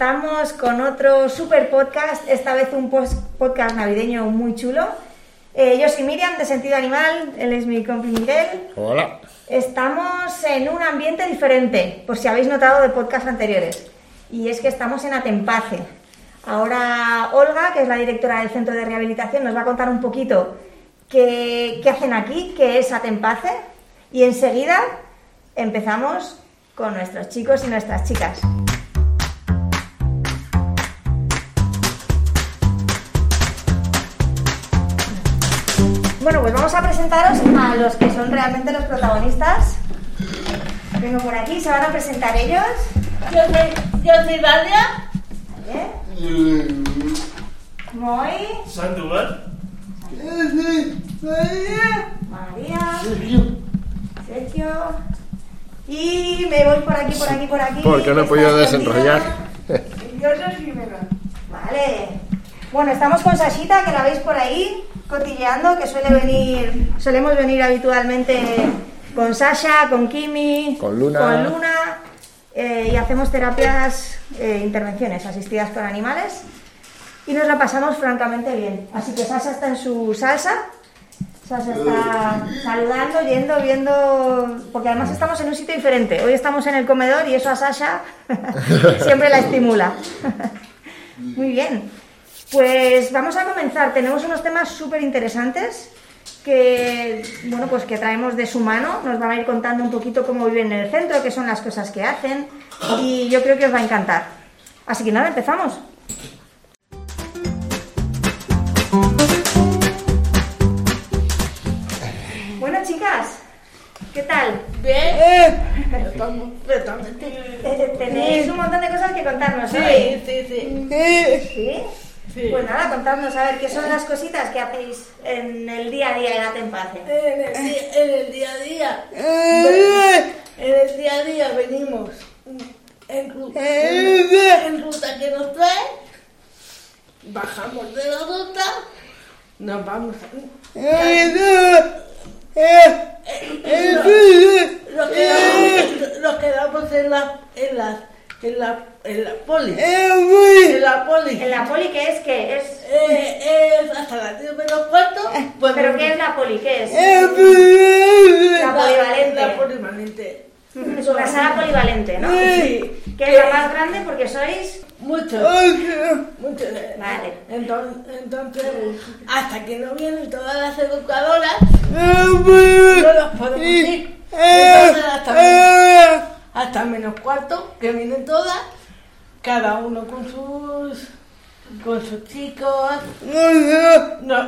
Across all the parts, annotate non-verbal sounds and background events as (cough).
estamos con otro super podcast, esta vez un podcast navideño muy chulo. Eh, yo soy Miriam de Sentido Animal, él es mi compi Miguel. Hola. Estamos en un ambiente diferente, por si habéis notado de podcasts anteriores. Y es que estamos en Atempace. Ahora Olga, que es la directora del Centro de Rehabilitación, nos va a contar un poquito qué, qué hacen aquí, qué es Atempace. Y enseguida empezamos con nuestros chicos y nuestras chicas. Bueno, pues vamos a presentaros a los que son realmente los protagonistas. Vengo por aquí, se van a presentar ellos. Yo soy, yo soy Valia. ¿Vale? Moy, Sandoval. María, Sergio. Y me voy por aquí, por aquí, por aquí. Porque no he podido desenrollar. (laughs) Yo soy Jimena. Vale. Bueno, estamos con Sashita, que la veis por ahí, cotilleando, que suele venir, solemos venir habitualmente con Sasha, con Kimi, Con Luna. con Luna, eh, y hacemos terapias, eh, intervenciones asistidas con animales, y nos la pasamos francamente bien. Así que Sasha está en su salsa, Sasha está saludando, yendo, viendo, porque además estamos en un sitio diferente. Hoy estamos en el comedor y eso a Sasha (laughs) siempre la estimula. (laughs) Muy bien. Pues vamos a comenzar. Tenemos unos temas súper interesantes que, bueno, pues que traemos de su mano. Nos van a ir contando un poquito cómo viven en el centro, qué son las cosas que hacen y yo creo que os va a encantar. Así que nada, empezamos. Bueno, chicas, ¿qué tal? Bien. Estamos perfectamente. Eh, Tenéis un montón de cosas que contarnos Sí, hoy. sí, sí. ¿Sí? Sí. Pues nada, contadnos a ver qué son las cositas que hacéis en el día a día en Atempace. En el, día, en el día a día. En el día a día venimos en ruta, en ruta que nos trae. Bajamos de la ruta. Nos vamos a. Nos quedamos, nos quedamos en la, en la, en la, en la poli. En la poli. ¿En la poli qué es? ¿Qué es? Eh, es hasta las 10 menos cuarto. pues ¿Pero qué es la poli? ¿Qué es? La polivalente. La polivalente. Es una sala polivalente, ¿no? Sí. Que es la más grande porque sois... Mucho. Mucho. Vale. Entonces, entonces, hasta que no vienen todas las educadoras, no los podemos ir. Entonces, hasta, hasta menos cuarto, que vienen todas, cada uno con sus con sus chicos. No, no,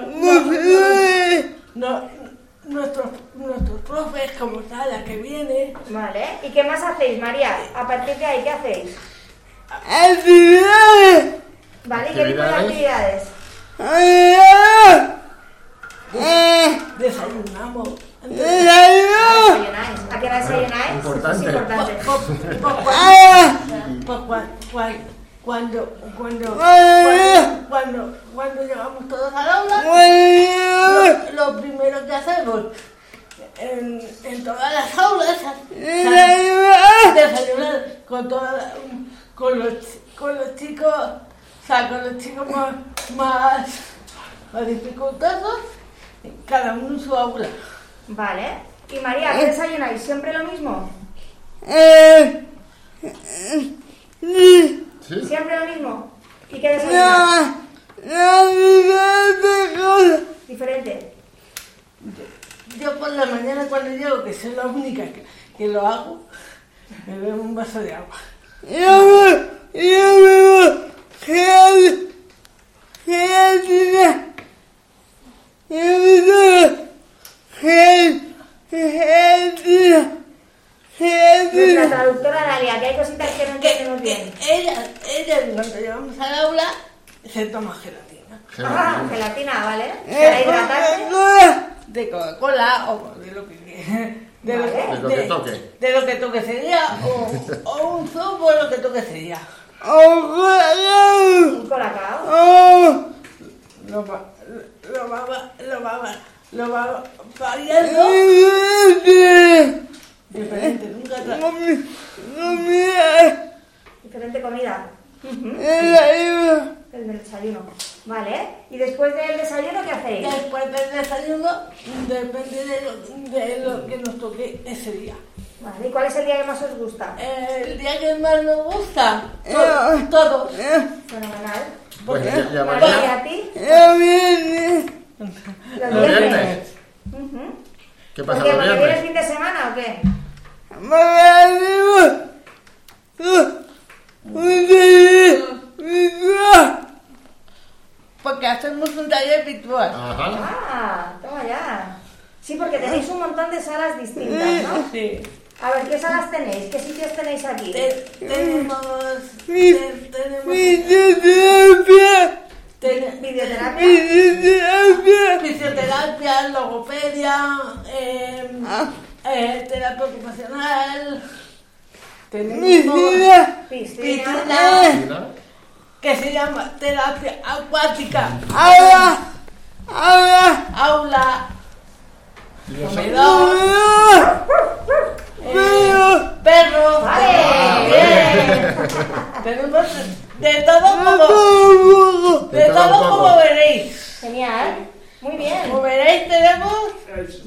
no, nuestros, nuestros profes, como está la que viene. Vale. ¿Y qué más hacéis, María? A partir de ahí, ¿qué hacéis? ¿Vale? ¿Y qué tipo de ¿Actividades? actividades? Desayunamos. ¿Desayunáis? ¿A qué hora? Importante. Es importante. Pues, pues, cuando, pues, cua- cua- cuando, cuando, cuando, llegamos todos al aula, lo, lo primero que hacemos en, en todas las aulas es desayunar con, toda con, los, con los chicos, o sea, con los chicos más, más, más dificultosos, cada uno en su aula. Vale. ¿Y María, qué desayunáis? ¿Siempre lo mismo? ¿Sí? ¿Siempre lo mismo? ¿Y qué desayunáis? Diferente. Yo por la mañana cuando llego, que soy la única que, que lo hago, me bebo un vaso de agua. Nuestra traductora Dalia, que hay cositas que no entendemos bien. Ella, ella cuando llegamos al aula, se toma gelatina. Ah, gelatina, ¿vale? Para hidratarse. De Coca-Cola o de lo que de lo, Vale. De lo que toque. de lo que toque ese día, o, o un zumo o lo que toque ese día. Un colacao. Lo va, lo va, lo va, lo va variando. Diferente, nunca Diferente comida. Desayuno. El del desayuno. Vale. ¿Y después del desayuno qué hacéis? Después del desayuno, depende de lo, de lo que nos toque ese día. Vale. ¿Y cuál es el día que más os gusta? El día que más nos gusta, to- todo. Fenomenal. Pues ya María, ¿y a ti? Viene. Los los viernes. ¿Qué ¿Por pasa los ¿Porque vienes viernes? fin de semana o qué? Porque hacemos un taller virtual. Ajá. Ah, toma ya. Sí, porque tenéis un montón de salas distintas, ¿no? Sí. A ver, ¿qué salas tenéis? ¿Qué sitios tenéis aquí? Te- tenemos, Mi- te- tenemos, Fisioterapia. Fisioterapia. logopedia, eh, eh, terapia ocupacional. Tenemos Piscina. Piscina. que se llama terapia acuática, aula, comedor, eh, perro. ¡Vale! Tenemos de todo como, de todo como veréis. Genial. Muy bien. Como veréis tenemos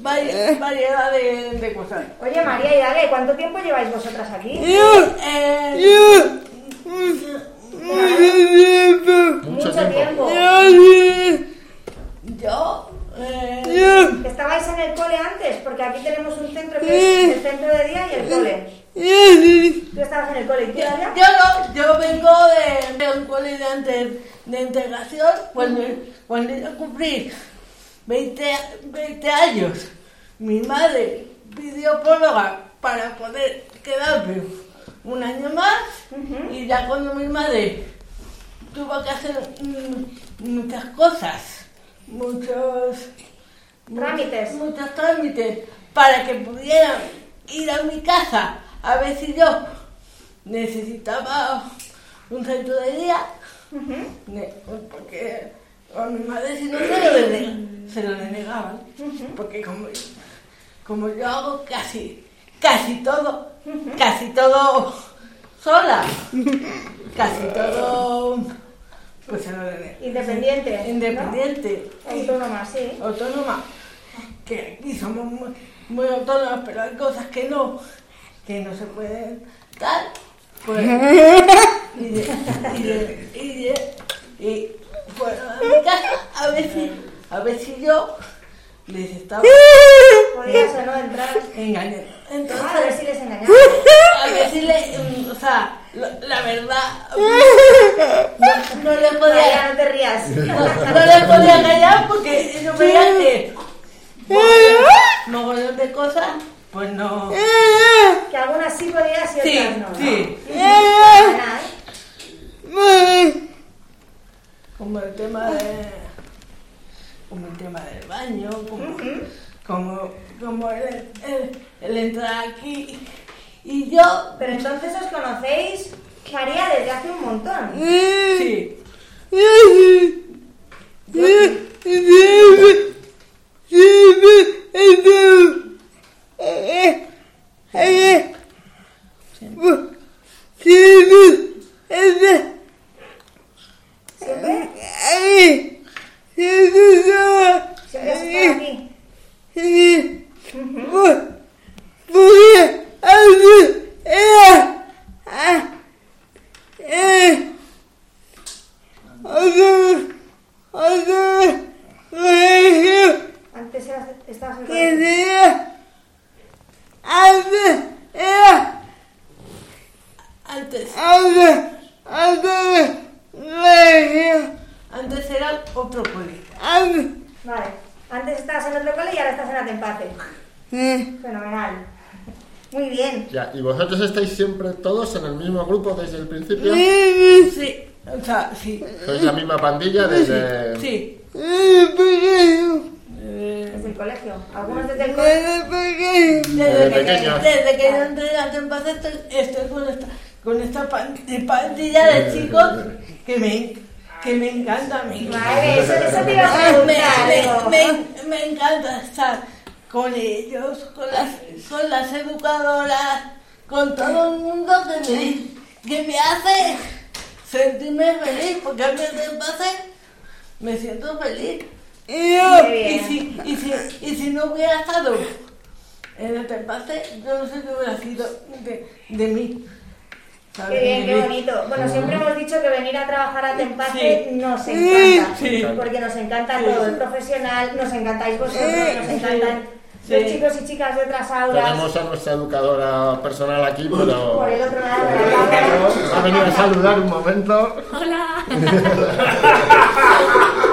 vari- variedad de, de cosas. Oye, María y Dale, ¿cuánto tiempo lleváis vosotras aquí? Eh. Mucho Mucho tiempo. yo eh, Yo. ¿Estabais en el cole antes? Porque aquí tenemos un centro que es el centro de día y el cole. Yo. (laughs) ¿Tú estabas en el cole Yo, no, yo vengo de, de un cole de, ante- de integración cuando, cuando yo cumplí 20, 20 años. Mi madre pidió próloga para poder quedarme un año más y ya cuando mi madre tuvo que hacer mm, muchas cosas, muchos Trámites. muchos trámites para que pudieran ir a mi casa a ver si yo necesitaba un centro de día, porque a mi madre si no se lo, dene- se lo denegaban, porque como, como yo hago casi, casi todo, casi todo sola, casi todo, pues se lo denegaban. Independiente. ¿no? Independiente. Autónoma, sí. autónoma, que aquí somos muy, muy autónomas, pero hay cosas que no, que no se pueden dar. Pues, (laughs) y, de, y, de, y, de- y fueron a mi casa a ver si, a ver si yo les estaba (laughs) Podías o no entrar. engañando. Ah, a ver Entonces, si les engañaba. a ver si le, mm, o sea, la, la verdad, (laughs) no, no le María, podía, no te rías. no, no le podía callar porque yo veía que mogollón de cosas, pues no. Que algunas sí podías y Sí, otras no. ¿no? sí. Como el tema de. Como el tema del baño, como, como, como el, el- el entrar aquí. Y yo, Pero entonces os conocéis, María, desde hace un montón. sí, ¿Siempre? ¿Siempre has estado aquí? Antes eras, estabas en el colegio. Antes, Antes, antes, antes era otro colegio. antes, Vale. Antes estabas en otro cole y ahora estás en Atempate. eh, Fenomenal. Muy bien. Ya, ¿y vosotros estáis siempre todos en el mismo grupo desde el principio? eh, Sí, o sea, sí, ¿Sois la misma pandilla desde...? sí. Eh, Desde el colegio. Algunos desde el colegio. eh, pequeño, Desde, Desde que, pequeños. desde que yo entré a Tempaz estoy, estoy con esta, con esta pan- de pandilla de chicos que me, que me encanta. Me, Vale, eso, eso te iba a me, preguntar. me- me- me encanta estar con ellos, con las, con las educadoras, con todo el mundo que me, que me hace sentirme feliz, porque a mí pase me siento feliz. Y si, y, si, y si no hubiera estado en el pase, yo no sé qué hubiera sido de, de mí. Qué bien, qué bonito. Bueno, siempre hemos dicho que venir a trabajar a Tempace Sí. nos encanta. Sí. Porque nos encanta Sí. todo el profesional, nos encantáis vosotros, nos encantan Sí. los chicos y chicas de otras aulas. Tenemos a nuestra educadora personal aquí, pero Por el otro lado de la cámara. ha venido a saludar un momento. Esta (laughs)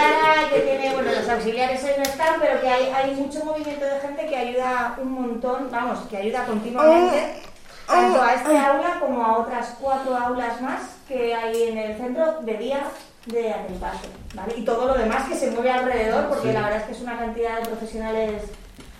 Sara que tiene, bueno, los auxiliares hoy no están, pero que hay, hay mucho movimiento de gente que ayuda un montón, vamos, que ayuda continuamente, tanto a este aula como a otras cuatro aulas más que hay en el centro de día de Atempaso, ¿vale? Y todo lo demás que se mueve alrededor, porque la verdad es que es una cantidad de profesionales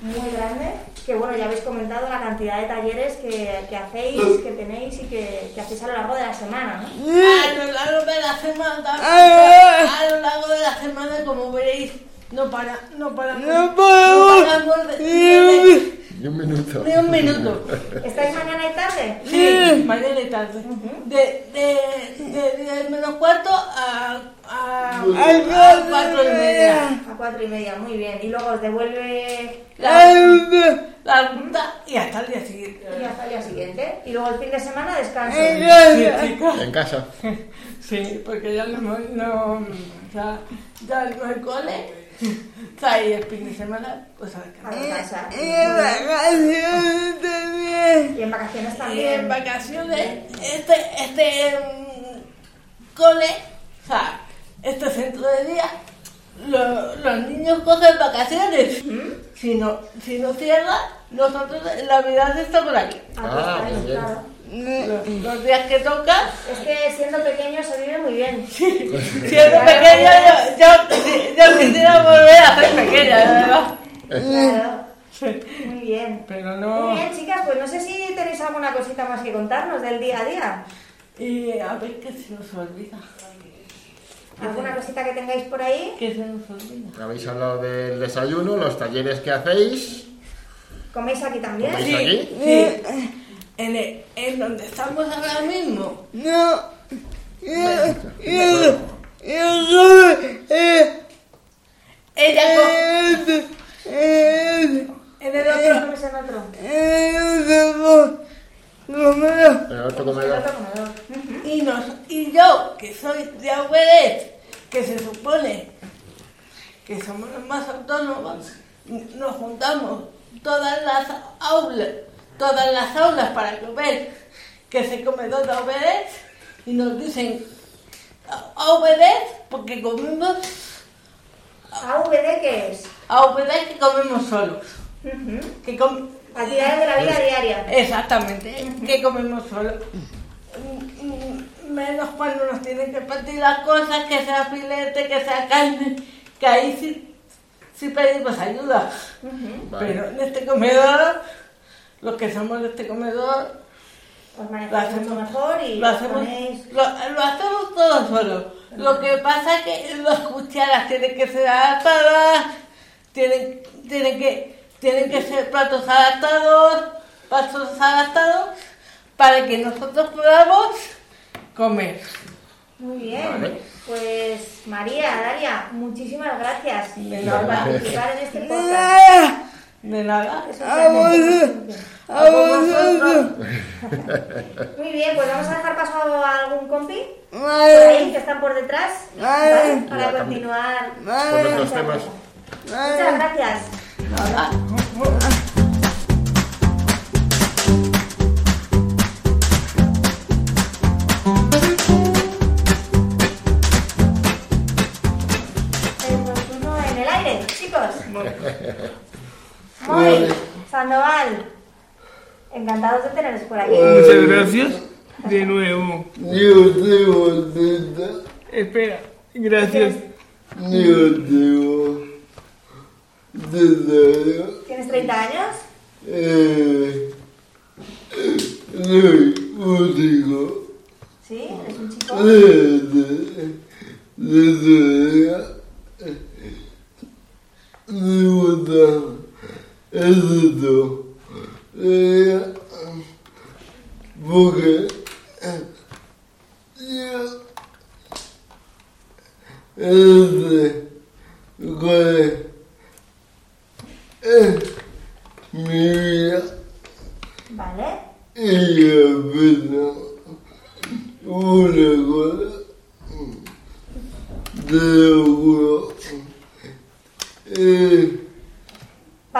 muy grande, que bueno, ya habéis comentado la cantidad de talleres que, que hacéis, que tenéis y que, que hacéis a lo largo de la semana, ¿no? A lo largo de la semana, Ah. a lo largo de la semana, como veréis, no para, no para, no no paramos de- de- Y un minuto. ni un minuto. ¿Estáis mañana y tarde? Sí, mañana y tarde. De, de, de 10 menos cuarto a, a, Ay, a cuatro y media. A cuatro y media, muy bien. Y luego os devuelve La, la ruta y hasta el día siguiente. y hasta el día siguiente. Y luego el fin de semana descanso. Sí. En casa. (laughs) Sí, porque ya no, no ya, ya no hay cole. (laughs) O sea, y el fin de semana, pues a descansar. Y en vacaciones también. Y en vacaciones Y en también. vacaciones, este, este mm, cole, o sea, este centro de día, lo- los niños cogen vacaciones. Si no, si no cierra, nosotros la vida está por aquí. Ah, pues, claro. Los, días que toca, Es que siendo pequeño se vive muy bien. (laughs) siendo pequeña, yo, yo, yo quisiera volver a ser pequeña, de verdad. Claro. Muy bien. Pero Muy no. bien, chicas, pues no sé si tenéis alguna cosita más que contarnos del día a día. Y a ver qué se nos olvida. ¿Alguna cosita que tengáis por ahí? ¿Qué se nos olvida? Habéis hablado del desayuno, los talleres que hacéis. ¿Coméis aquí también? ¿Coméis? aquí? sí. En, el- en donde estamos ahora mismo. No. Yo, yo, yo soy. Eh, Ella eh, eh, en el otro. Eh, comida. En el otro En comedor. otro comedor. Y, nos, y yo, que soy de Aubedet, que se supone que somos los más autónomos, nos juntamos todas las aulas, todas las aulas para comer, que se comedor de Aubedet, y nos dicen Aubedet porque comemos ¿AVD qué es? Aubedet que comemos solos. Ujú. Que com- Actividades de la vida diaria. Exactamente, que comemos solo. Mm, Menos cuando nos tienen que partir las cosas, que sea filete, que sea carne, que ahí sí, sí pedimos ayuda. Pero en este comedor, los que somos de este comedor, Os lo hacemos, mejor y lo hacemos, ponéis... lo, lo hacemos todo solo. Lo que pasa es que las cucharas tienen que ser adaptadas, tienen, tienen, que, tienen que ser platos adaptados, platos adaptados, para que nosotros podamos comer. Muy bien. Vale. Pues María, Daria, muchísimas gracias por participar en este podcast. Ah, De nada. Es un a placer. vosotros. A vosotros. (laughs) Muy bien, pues vamos a dejar paso a algún compi por ahí que están por detrás para continuar. Con otros temas. Muchas gracias. Nocturno en el aire, chicos. (laughs) Muy, Sandoval. Encantados de teneros por aquí. Muchas gracias. De nuevo. Yo tengo teta. Espera. Gracias. Yo tengo teta. ¿Tienes 30 años? Eh, soy músico Sí, eres un chico. desde desde me gusta esto eh, porque este, con, es mi vida Vale. y yo una cosa, te lo juro, eh,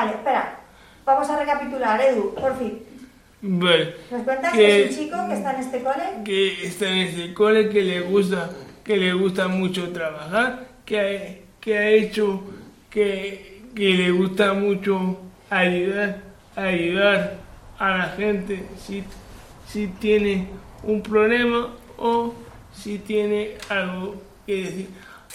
Vale, espera. Vamos a recapitular, Edu, por fin. Vale. ¿Nos cuentas Que- que es un chico que está en este cole? que está en este cole, que le gusta, que le gusta mucho trabajar, que ha, que ha hecho, que, que le gusta mucho ayudar, ayudar a la gente si, si tiene un problema o si tiene algo que decir.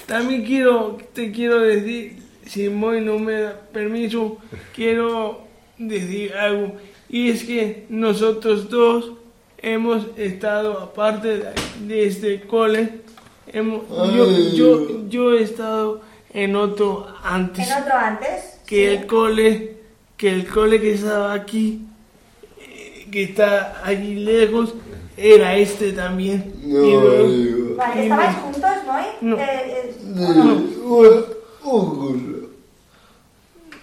También quiero, te quiero decir, si Moy no me da permiso, quiero decir algo. Y es que nosotros dos hemos estado aparte de, este cole. Hemos, yo, yo, yo he estado en otro antes En otro antes. que sí. el cole, que el cole que estaba aquí, eh, que está allí lejos, era este también. no Y luego- digo, Vale, ¿estabais juntos, Moy? No. Eh, eh, ¿o de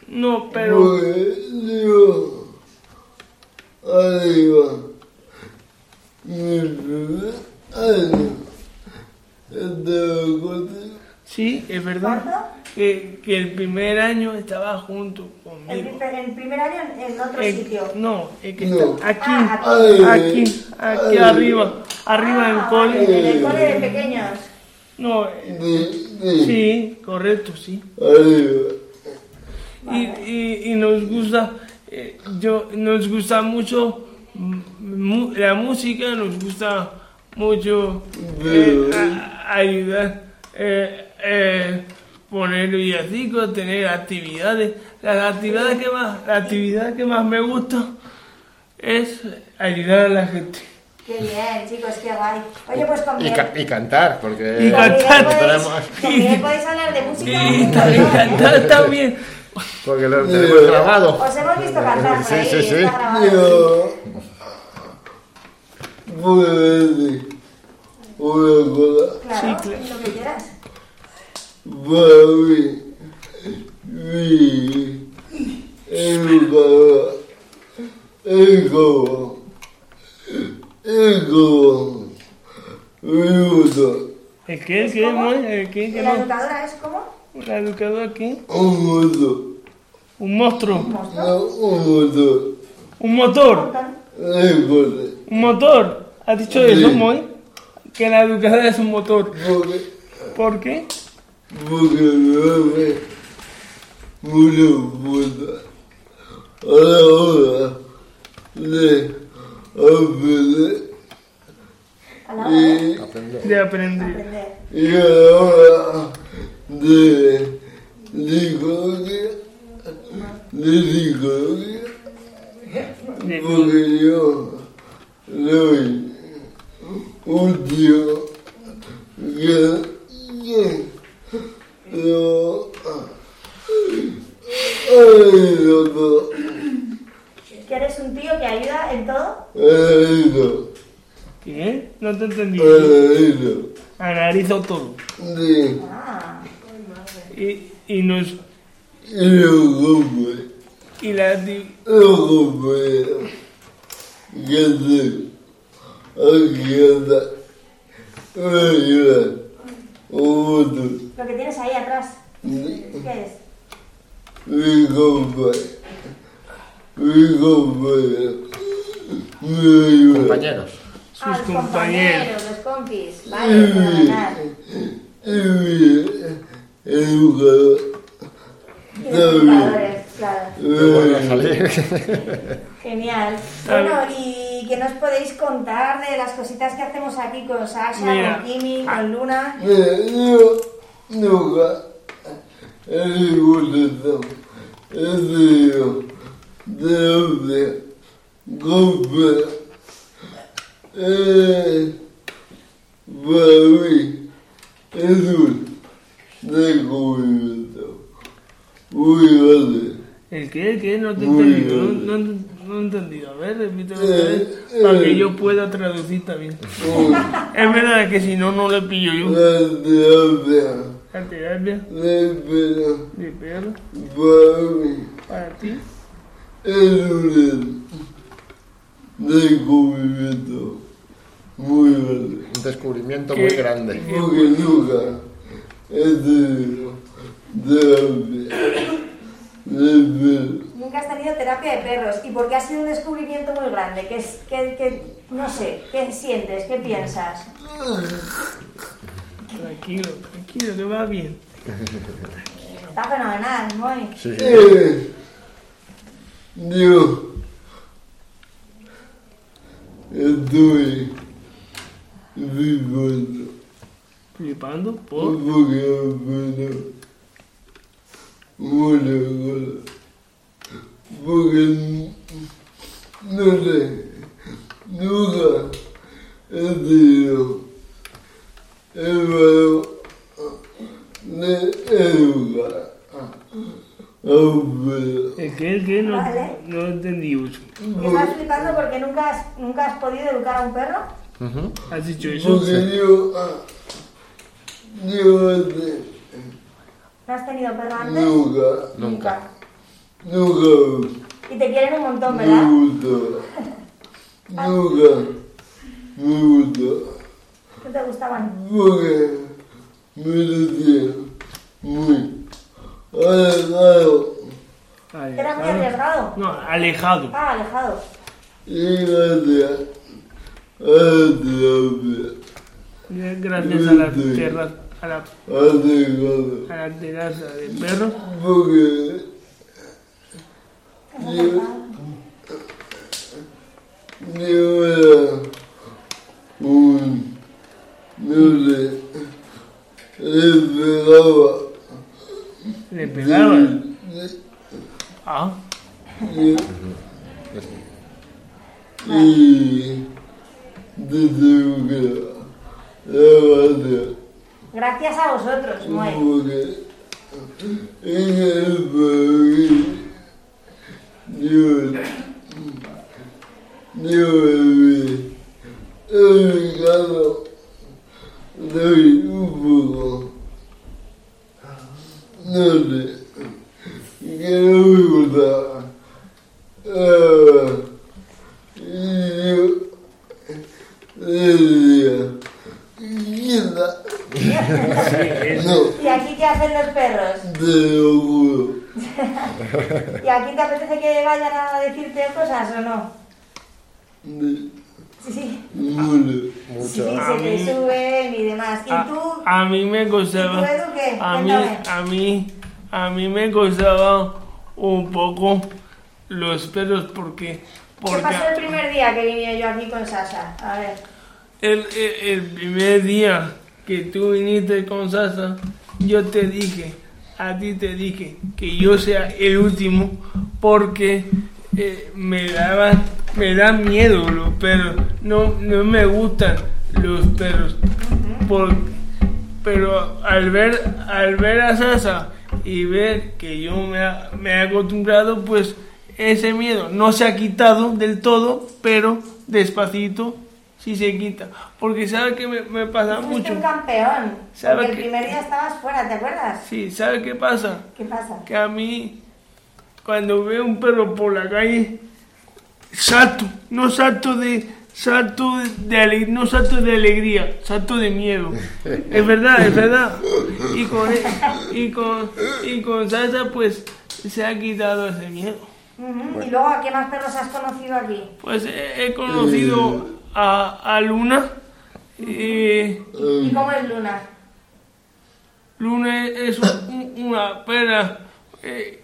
no? pero yo, arriba, mi primer año, estaba contigo. sí, es verdad que, que el primer año estaba junto El, conmigo. primer- el primer año en, en otro El- sitio. no, el que No. está aquí, Ah, aquí. aquí, aquí Ay. arriba, arriba en Ah, el cole. En el cole de pequeños. No, eh, Sí, correcto, sí. y, y, y nos gusta eh, yo nos gusta mucho mu- la música nos gusta mucho eh, a- ayudar eh, eh, poner villancicos tener actividades. Las actividades que más la actividad que más me gusta es ayudar a la gente Qué bien, chicos, qué guay. Oye, pues con Y, Miguel- ca- y cantar, porque Y cantar. podéis- podéis hablar de música. y también cantar también porque lo tenemos grabado. Os hemos visto cantar Sí, ahí, sí, sí. está grabado. Yo, una cosa. Claro, lo que quieras. Mí, mi educadora es como, es como mi gusto, el que el que Moy? el que ¿Y que la educadora es como? la educadora aquí un gusto, un monstruo Un monstruo. un gusto, un motor Un motor. ¿Has dicho eso, Moy? Que la educadora es un motor. ¿Por qué? porque me hace mucho puta a la hora de de y Aprender. De aprender. Y a la hora de psicología, de psicología, De- porque yo soy un tío que, que lo ha ido todo, Que eres un tío que ayuda en todo. ¿Qué? No te entendí. ido, Analizo todo. de, Ah, Y, y nos. y lo compré. Y la. montón. lo que tienes ahí atrás. ¿Qué es? Mi compadre, mi compañero, me ayuda. Compañeros. Sus ah, los compañeros. los compis. Vale, educadores, claro. Genial. Bueno, ¿y qué nos podéis contar de las cositas que hacemos aquí con Sasha, Mira. con Kimi, con Luna? yo nunca he disfrutado, he sido de donde compré. Eh, para mí es un descubrimiento muy grande. ¿El qué? ¿El qué? No te entendí. No, no, no he entendido. A ver, repítelo Eh, otra vez, eh. para que yo pueda traducir también. Es verdad que si no, no le pillo yo. La terapia La terapia de pelo de perro para mí para ti. Es un descubrimiento muy grande. Un descubrimiento ¿Qué? muy grande. Porque nunca he tenido terapia de pelo. Nunca has tenido terapia de perros y porque ha sido un descubrimiento muy grande. Que es, que, que, no sé, ¿qué sientes? ¿Qué piensas? Tranquilo, tranquilo, que va bien. Está fenomenal, muy. Sí. Eh, Yo estoy viviendo Flipando por. un poquito pero muchas cosas. Porque no sé, nunca. He tenido el valor de educar a un perro. ¿El qué? ¿El qué? No, Vale. no entendí. Que estás flipando porque nunca has, nunca has podido educar a un perro. Ujú. ¿Has dicho eso? Porque yo, ah, yo antes, ¿No has tenido perro antes? nunca, Nunca. nunca Y te quieren un montón, me ¿verdad? gustó. (laughs) Nunca me gustó. ¿No te gustaban? Porque me decía muy alejado Era muy Alejado. arriesgado. No, alejado. Ah, alejado. y gracias a la terapia Gracias a la terraza, a la, alejado. a la terraza de perros. Porque yo, era un, no sé, le pegaba Le pegaban. Ah, y, y desde que la base Gracias a vosotros, muy. porque en el país yo, yo me vi gustaba Ah, y yo decía mierda no ¿Y aquí qué hacen los perros? ¿Y aquí te apetece que vayan a decirte cosas o no? De Sí, sí. mucho. Sí, se te suben y demás. ¿Y a, tú? a mí me ¿Y costaba. tú, Edu, qué? A mí, a mí, a mí me costaba un poco los perros porque, ¿Qué porque pasó el primer día que vine yo aquí con Sasa? A ver. el, el- el primer día que tú viniste con Sasa, yo te dije, a ti te dije que yo sea el último porque eh, me daban, me dan miedo los perros, no, no me gustan los perros, por- pero al ver, al ver a Sasa y ver que yo me, ha- me he acostumbrado, pues ese miedo no se ha quitado del todo, pero despacito sí se quita. Porque sabe que me, me pasa Fuiste mucho. un campeón. ¿Sabe Porque el primer día estabas fuera, ¿te acuerdas? Sí, ¿sabe qué pasa? ¿Qué pasa? Que a mí, cuando veo un perro por la calle, salto, no salto de salto de ale- no salto de alegría, salto de miedo. (laughs) Es verdad, es verdad. Y con y con y con Sasa pues se ha quitado ese miedo. ¿Y luego a qué más perros has conocido aquí? Pues he, he conocido a, a Luna. eh, ¿Y cómo es Luna? Luna es un- un- una perra eh,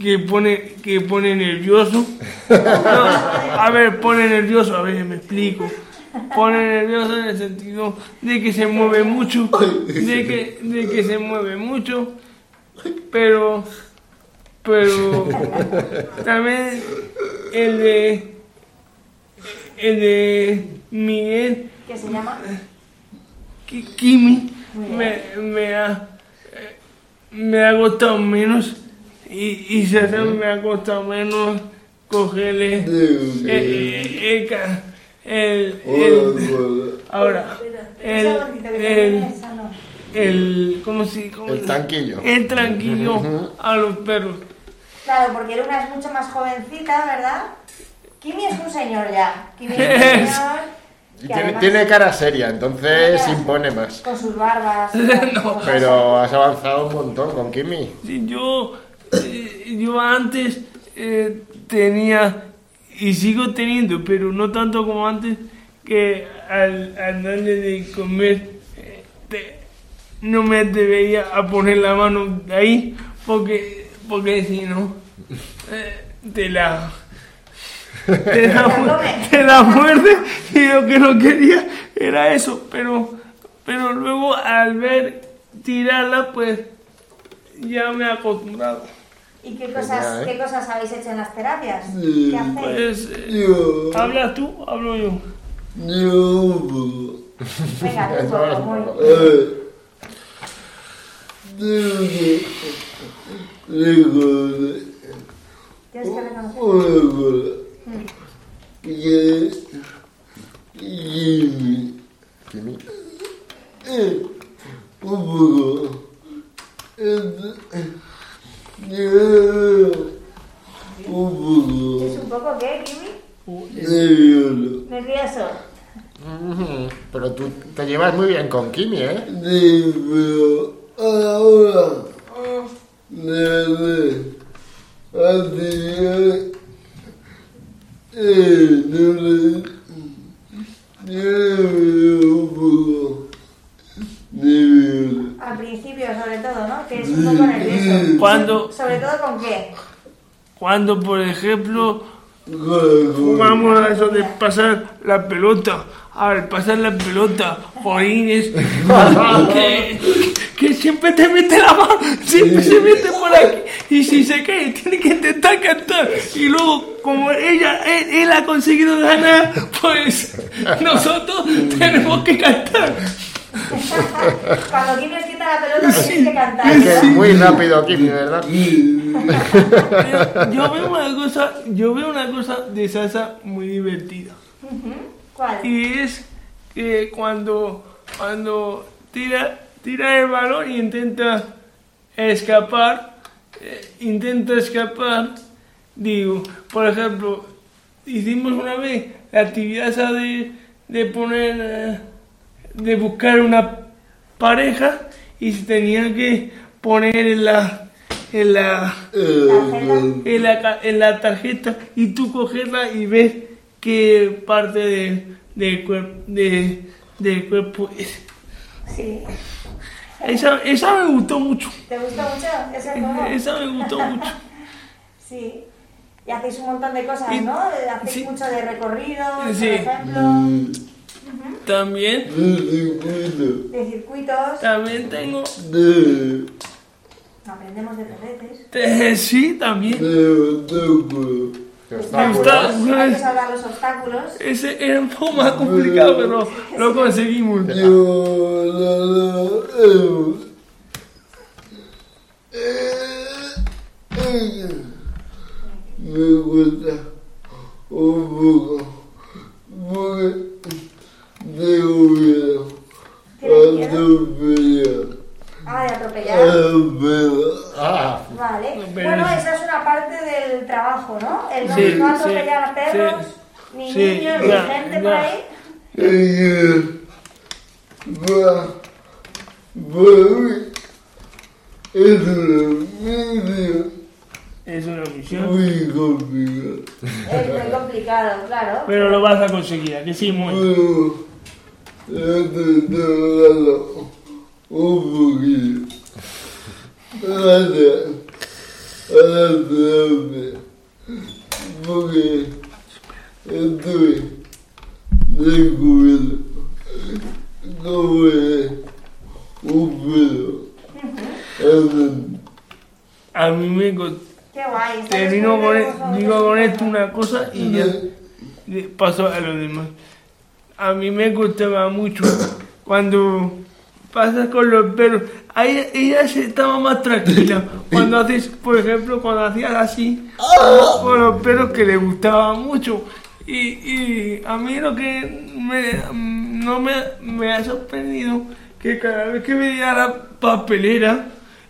que pone que pone nervioso. No, a ver, pone nervioso, a ver, me explico. Pone nervioso en el sentido de que se mueve mucho, de que, de que se mueve mucho, pero, pero también el de, el de Miguel ¿Qué se llama? Ki- Kimi me, me ha me ha costado menos y, y César me ha costado menos cogerle de eh, eh, el, ca- el, el- ahora el, Esa gordita que el, el ¿cómo se cómo El se- tranquillo. el tranquillo a los perros Claro, porque Luna es mucho más jovencita, ¿verdad? Kimi es un señor ya. Kimi es un (laughs) señor. Tiene, además- tiene cara seria, entonces cara- impone más. Con sus barbas. (laughs) No, cosas. Pero has avanzado un montón con Kimi. Sí, yo eh, yo antes eh, tenía y sigo teniendo pero no tanto como antes que al, al darle de comer eh, te- no me debería a poner la mano ahí porque porque si no eh, te la te la, (laughs) te la muerde y lo que no quería era eso pero pero luego al ver tirarla pues ya me he acostumbrado ¿Y qué cosas, ¿eh? qué cosas habéis hecho en las terapias? ¿Qué hacéis? pues eh, Yo, habla tú hablo yo yo, Venga, tú, muy- poco. eh, que recordar Tienes que reconocer. Que Jimmy es un poco. ¿Es un poco qué, Kimi? nervioso. Nervioso. Pero tú te llevas muy bien con Kimi, ¿eh? Sí, pero ahora, hace eh, no le, yo le veo un poco nervioso. Al principio, sobre todo, ¿no? Que es un poco nervioso. Cuando- ¿Sobre todo con qué? Cuando, por ejemplo, jugamos a eso de pasar la pelota, al pasar la pelota, Jolines, (laughs) que, que siempre te mete la mano, siempre se mete por aquí, y si se cae, tiene que intentar cantar, y luego, como ella, él, él ha conseguido ganar, pues nosotros tenemos que cantar. (laughs) Cuando Kimi os quita la pelota, tenéis que cantar. Es que es muy rápido Kimi, ¿verdad? Yo veo una cosa, yo veo una cosa de salsa muy divertida. ¿Cuál? Y es que cuando, cuando tira, tira el balón y intenta escapar, eh, intenta escapar, digo, por ejemplo, hicimos una vez la actividad esa de, de poner, eh, de buscar una pareja y se tenía que poner en la, en la, en la, ca- en la tarjeta y tú cogerla y ver qué parte de, del cuerpo de, del cuerpo es. Sí. Esa, esa me gustó mucho. ¿Te gusta mucho ese juego? Esa me gustó mucho. (laughs) Sí. Y hacéis un montón de cosas, Y- ¿no? Hacéis sí. mucho de recorridos, Sí. por ejemplo, También, circuito de circuitos. también tengo. de, Aprendemos de perretes. eh, sí, también. de obstáculo. Obstáculos. Obstáculos. Hay que salvar los obstáculos. Ese era un poco más complicado, pero lo conseguimos. Yo la la hemos eh, eh, me gusta un poco porque tengo miedo ¿Tienes miedo? atropellar Ah, de atropellar. atropellar Ah, Vale. Pero Bueno, es- esa es una parte del trabajo, ¿no? El no, Sí, no atropellar sí, a perros, sí. ni niños, ni gente por ahí. Es una misión Es una misión. muy complicada Es muy complicado, claro. Pero lo vas a conseguir, ¿a que sí, muy. Un poquito. Porque estoy descubriendo cómo es un perro. A mí me Termino con, descubriendo cosas digo con esto una cosa y ya paso a lo demás. A mí me gustaba mucho cuando, pasa con los perros. Ahí ella estaba más tranquila. Cuando haces, por ejemplo, cuando hacías así con los perros que le gustaba mucho. Y, y a mí lo que me, no me, me ha sorprendido que cada vez que veía la papelera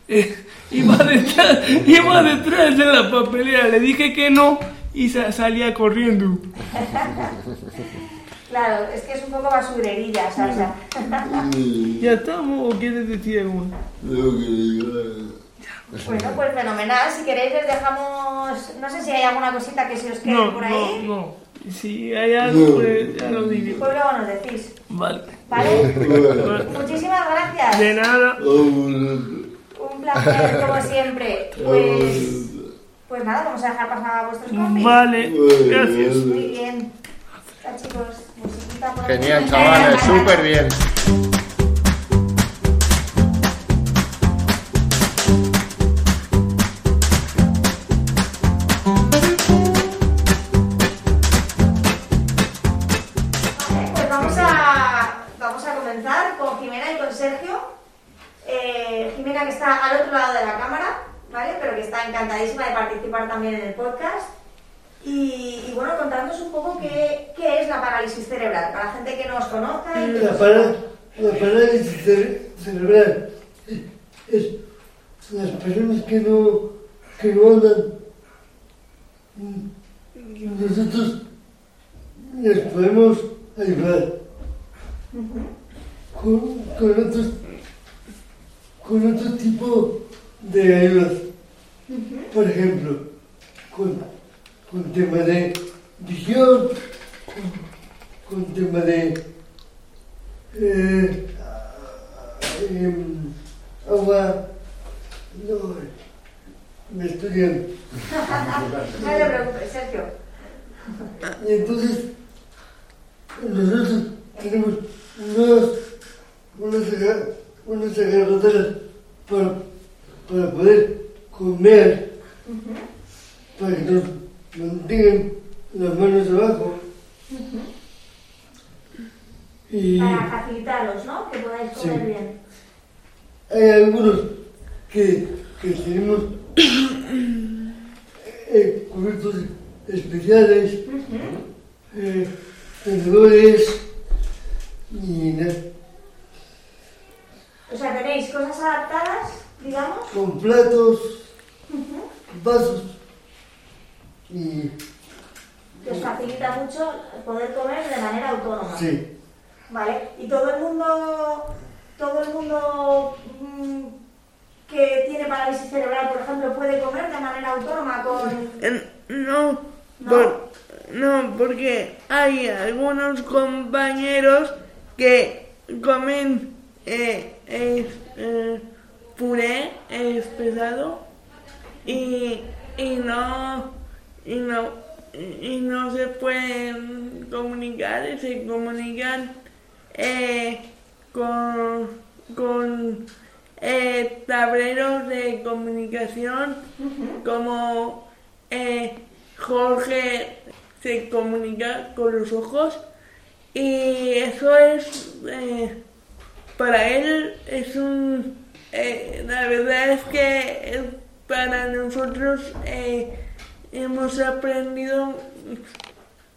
eh, iba (laughs) detrás, iba detrás de la papelera. Le dije que no y sa- salía corriendo. (laughs) Claro, es que es un poco basurerilla, salsa. ¿Ya estamos o quieres decir que diga. Bueno, pues fenomenal. Si queréis les dejamos... No sé si hay alguna cosita que se os quede No, por no, ahí. no. Si hay algo, pues ya lo diré. Pues luego nos decís. Vale. ¿Vale? (laughs) Muchísimas gracias. De nada. Un placer, como siempre. Pues, pues nada, vamos a dejar pasar a vuestros compis. Vale, gracias. Muy bien. Ya, chicos. Genial, chavales, súper bien. Pues vamos a, comenzar con. Eh, Jimena que está al otro lado de la cámara, ¿vale? Pero que está encantadísima de participar también en el podcast. Y, y bueno, contándonos un poco qué, qué es la parálisis cerebral, para la gente que no os conozca y La, para- la parálisis cere- cerebral es las personas que no, que no andan. Nosotros les podemos ayudar con, con otros con otro tipo de ayudas. Por ejemplo, con, con tema de visión, con, con tema de eh, em, agua, no, me estudian. No te preocupes, Sergio. Y entonces, nosotros tenemos unas, unas, unas agarraderas para, para poder comer, para que nos mantengan las manos abajo. Y Para facilitaros, ¿no? Que podáis comer Sí. bien. hay algunos que, que tenemos (coughs) eh, cubiertos especiales, eh, tenedores y nada. O sea, tenéis cosas adaptadas, digamos. con platos, vasos y que os facilita mucho poder comer de manera autónoma. sí, ¿Vale? Y todo el mundo, todo el mundo mm, que tiene parálisis cerebral, por ejemplo, puede comer de manera autónoma con... No, ¿No? por- no, porque hay algunos compañeros que comen eh, es, eh, puré espesado y, y no y no y no se pueden comunicar y se comunican eh, con con eh, tableros de comunicación como eh, Jorge se comunica con los ojos y eso es para él es un la verdad es que para nosotros eh, hemos aprendido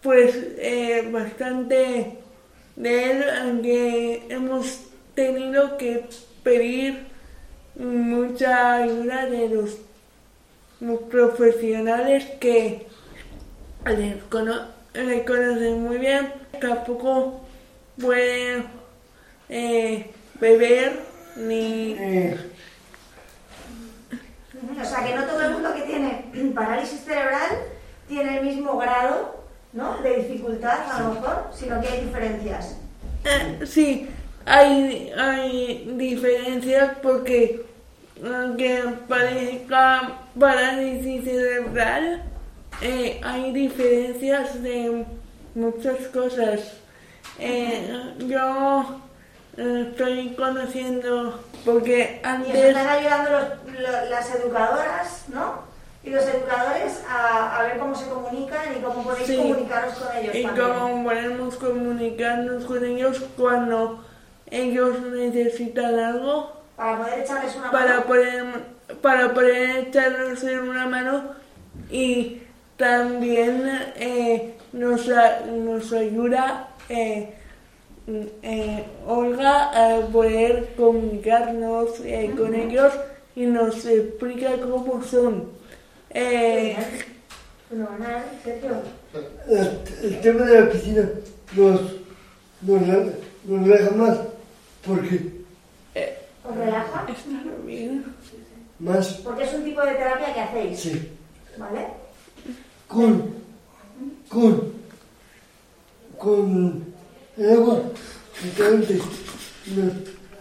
pues eh, bastante de él aunque hemos tenido que pedir mucha ayuda de los profesionales que le, cono- conocen muy bien, tampoco pueden eh, beber ni... eh, O sea, que no todo el mundo que tiene (clears throat) parálisis cerebral tiene el mismo grado ¿no? de dificultad, a lo mejor, sino que hay diferencias. Eh, sí, hay, hay diferencias porque aunque parezca parálisis cerebral, eh, hay diferencias de muchas cosas. Eh, yo estoy conociendo porque Y os antes están ayudando los- las educadoras, ¿no? Y los educadores a, a ver cómo se comunican y cómo podéis Sí. comunicaros con ellos y también. cómo podemos comunicarnos con ellos cuando ellos necesitan algo Para poder echarles una para mano. poder, para poder echarnos en una mano y también eh, nos, nos ayuda eh, eh, Olga a poder comunicarnos eh, con ellos y nos explica cómo son. Eh. El, el tema de la piscina nos, nos, nos relaja más porque ¿Os relaja? está bien. más Porque es un tipo de terapia que hacéis, sí, ¿vale? con, con, con agua caliente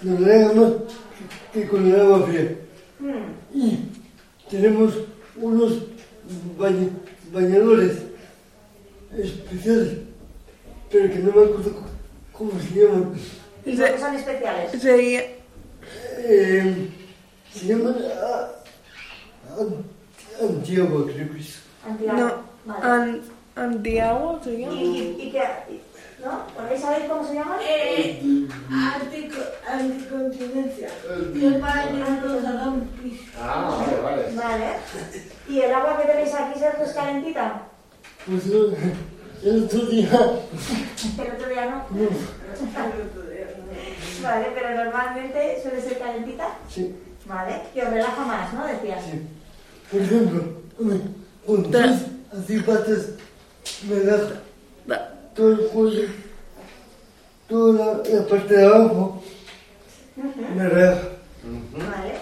nos relaja más que con el agua fría. Mm, Y tenemos unos baña- bañadores especiales, pero que no me acuerdo cómo se llaman. ¿Y por qué son especiales? Eh, se llaman ah, an- antiagua, creo que es. Antiagua. no, Vale. an- antiagua se ¿Y, llama. y, y qué? Y- ¿No? ¿Podéis saber cómo se llaman? Eh, antico- anticontinencia. Que es para que no nos hagamos pis. Ah, vale, vale. Vale. ¿Y el agua que tenéis aquí, Sergio, es calentita? Pues el otro día, El otro día no. no, Vale, pero normalmente suele ser calentita. sí, Vale. Que os relaja más, ¿no? Decías. sí. Por ejemplo, con tres así patas me relaja todo el cuello, toda la, la parte de abajo me relaja. Vale.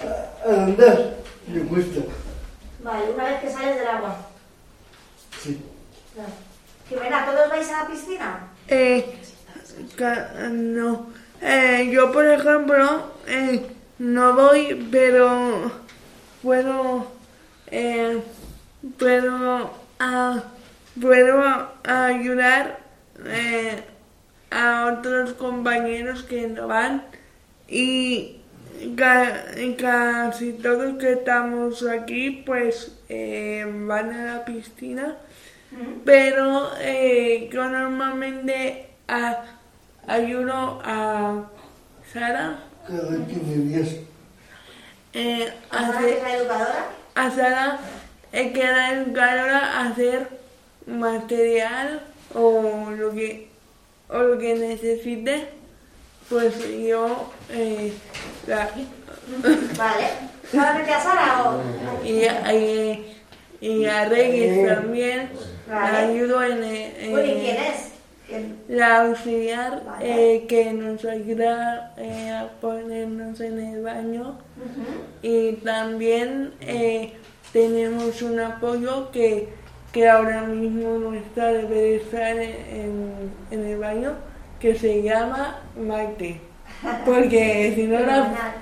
A- Al andar me cuesta, vale, una vez que sales del agua. sí. Claro. Jimena, ¿todos vais a la piscina? Eh, no. Eh, yo, por ejemplo, eh, no voy, pero puedo, eh, puedo, ah, puedo ayudar eh, a otros compañeros que no van y ca- casi todos que estamos aquí, pues eh, van a la piscina pero eh, yo normalmente a- ayudo a Sara Cada 15 días. eh, a ¿Ahora que hacer- es la educadora? a Sara eh, que la educadora a hacer material o lo que o lo que necesite pues yo eh, la, (laughs) Vale. ¿Solamente a Sara o...? y, y, y a Reyes también la ayudo en, eh, Bueno, ¿y en- quién es? ¿Quién? La auxiliar Vale. eh, que nos ayuda eh, a ponernos en el baño y también eh, tenemos un apoyo que, que ahora mismo no está, debe de estar en, en el baño, que se llama Maite. Porque (laughs) si no la... (laughs)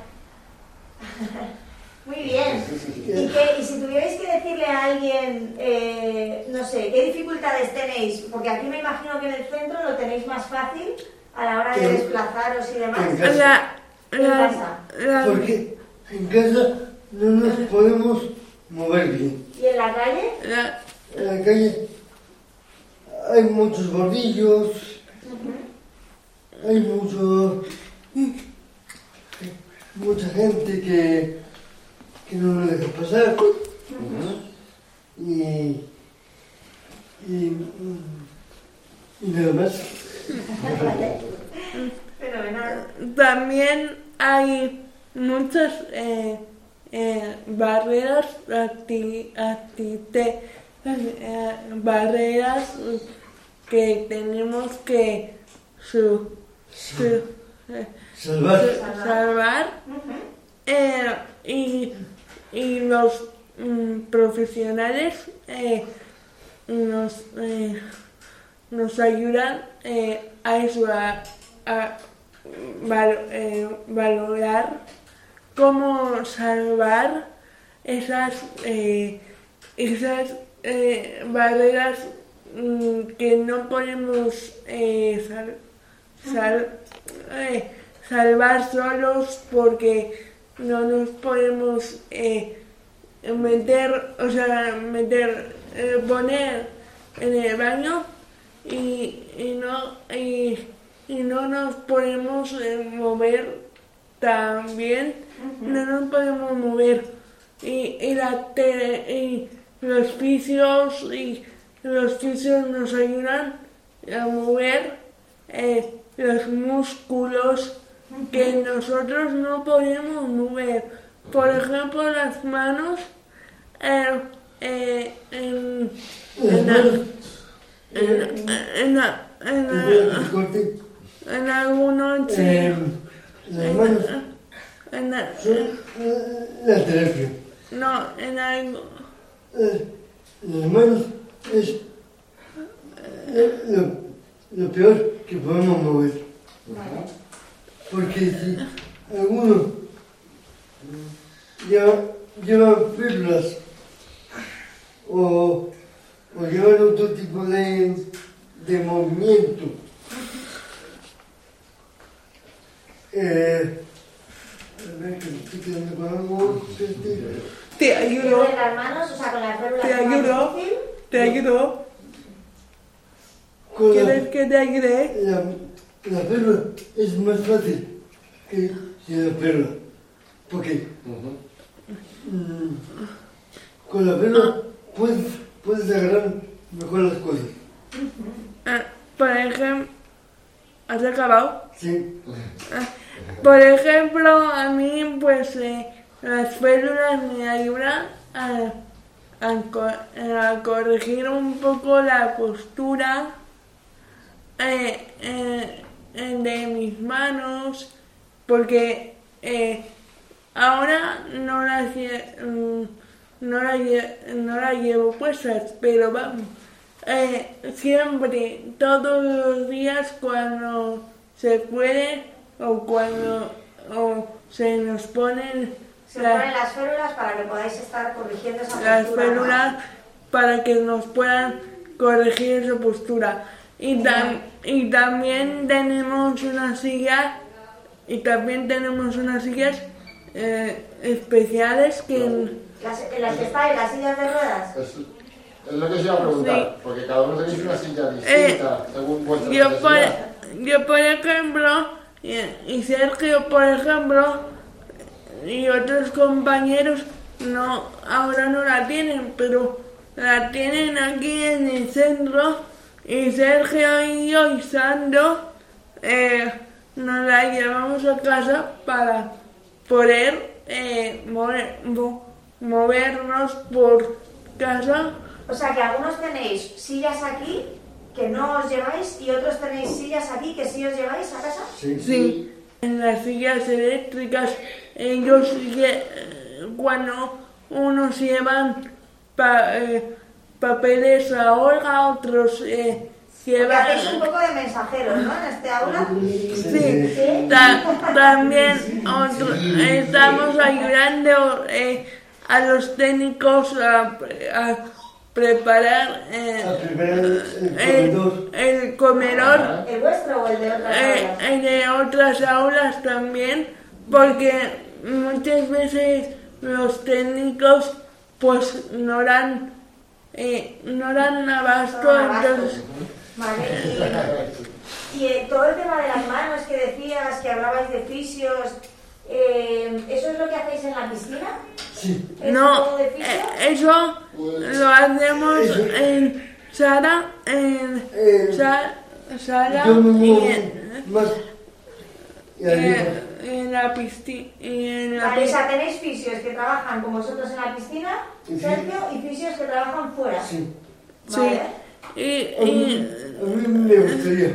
Muy bien. ¿Y, qué- y si tuvierais que decirle a alguien, eh, no sé, qué dificultades tenéis? Porque aquí me imagino que en el centro lo tenéis más fácil a la hora de En- desplazaros y demás. en casa. la, ¿Qué la- pasa? la- Porque en casa no nos podemos mover bien. ¿Y en la calle? la- En la calle hay muchos bordillos, hay mucho, mucha gente que, que no nos deja pasar. Y, y, y nada más. También hay muchas eh, eh, barreras, acti- acti- eh, (laughs) barreras que tenemos que su- su- eh, Salvar. su- salvar eh, y, y los mm, profesionales eh, nos, eh, nos ayudan eh, a eso, a, a val- eh, valorar cómo salvar esas, eh, esas eh, barreras mm, que no podemos eh, sal- sal- eh, salvar solos porque no nos podemos eh, meter, o sea, meter, eh, poner en el baño y, y no y, y no nos podemos mover tan bien, no nos podemos mover. Y, y, la te- y los fisios y los fisios nos ayudan a mover eh, los músculos que nosotros no podemos mover. Por ejemplo, las manos eh, eh, en, en, la- en, en la- en en algunos eh, las manos. Son eh, no, en algo, eh, eh hermanos, es eh, eh, lo, lo, peor que podemos mover. Porque si alguno lleva, lleva fibras o, o llevan otro tipo de, de movimiento, eh, a ver que me estoy quedando con algo. Te ayudo, en las manos, o sea, con las células Te ayudo. te ayudo, Con ¿quieres la, que te ayude? la, la perla es más fácil que, que la perla. Porque mm, con la perla puedes, puedes agarrar mejor las cosas. Ah, por ejemplo, ¿has acabado? Sí. Por ejemplo, a mí, pues, eh, las férulas me ayudan a, a co- a corregir un poco la postura eh, eh, de mis manos, porque eh, ahora no las, mm, no, las no las llevo puestas, pero vamos, eh, siempre, todos los días cuando se puede o cuando o se nos ponen Se la- ponen las férulas para que podáis estar corrigiendo esa las postura, ¿no? férulas para que nos puedan corregir su postura. Y, tam- y también tenemos una silla y también tenemos unas sillas eh, especiales que Las, en las que estáis, las sillas de ruedas. Es, es lo que os iba a preguntar, Sí. porque cada uno tenéis una silla Eh, distinta según vuestra yo por, yo por ejemplo y, y Sergio por ejemplo y otros compañeros no ahora no la tienen pero la tienen aquí en el centro y Sergio y yo y Sandro eh, nos la llevamos a casa para poder eh, mover- mo- movernos por casa O sea que algunos tenéis sillas aquí que no os lleváis y otros tenéis sillas aquí que sí os lleváis a casa. Sí. Sí, en las sillas eléctricas ellos cuando unos llevan pa- eh, papeles a Olga, otros eh, Porque llevan... hacéis un poco de mensajeros, ¿no? En este aula. Sí, Sí. ta- también otro- estamos ayudando eh, a los técnicos a, pre- a preparar eh, A preparar el el, comedor. el comedor ¿El vuestro o el de otras eh, aulas? en de otras aulas también, porque muchas veces los técnicos pues no dan, eh, no dan abasto, No entonces Vale, y, y, todo el tema de las manos que decías, que hablabais de fisios, eh, ¿eso es lo que hacéis en la piscina? Sí. ¿Es no, de eh, eso lo hacemos en Sara, en Eh, Sa- Sara Yo me y en, más y arriba. En- la piscina. En la Vale, o sea, tenéis fisios que trabajan con vosotros en la piscina, Sí. Sergio, y fisios que trabajan fuera. Sí. Sí. Vale. Y, A mí, y- a mí me gustaría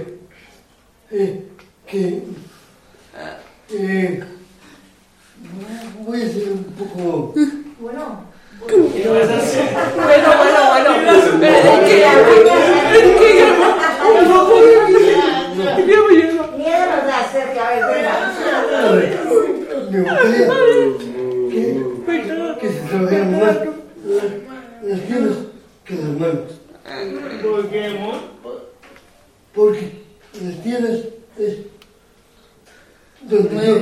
eh, que eh, voy a ser un poco Bueno, Bueno, bueno, bueno. (laughs) Es que, es que da, Sergio, a ver, (laughs) (laughs) venga. me gustaría que, que se trabajaran más las, las piernas que las manos ¿Por qué, amor? porque las piernas es donde yo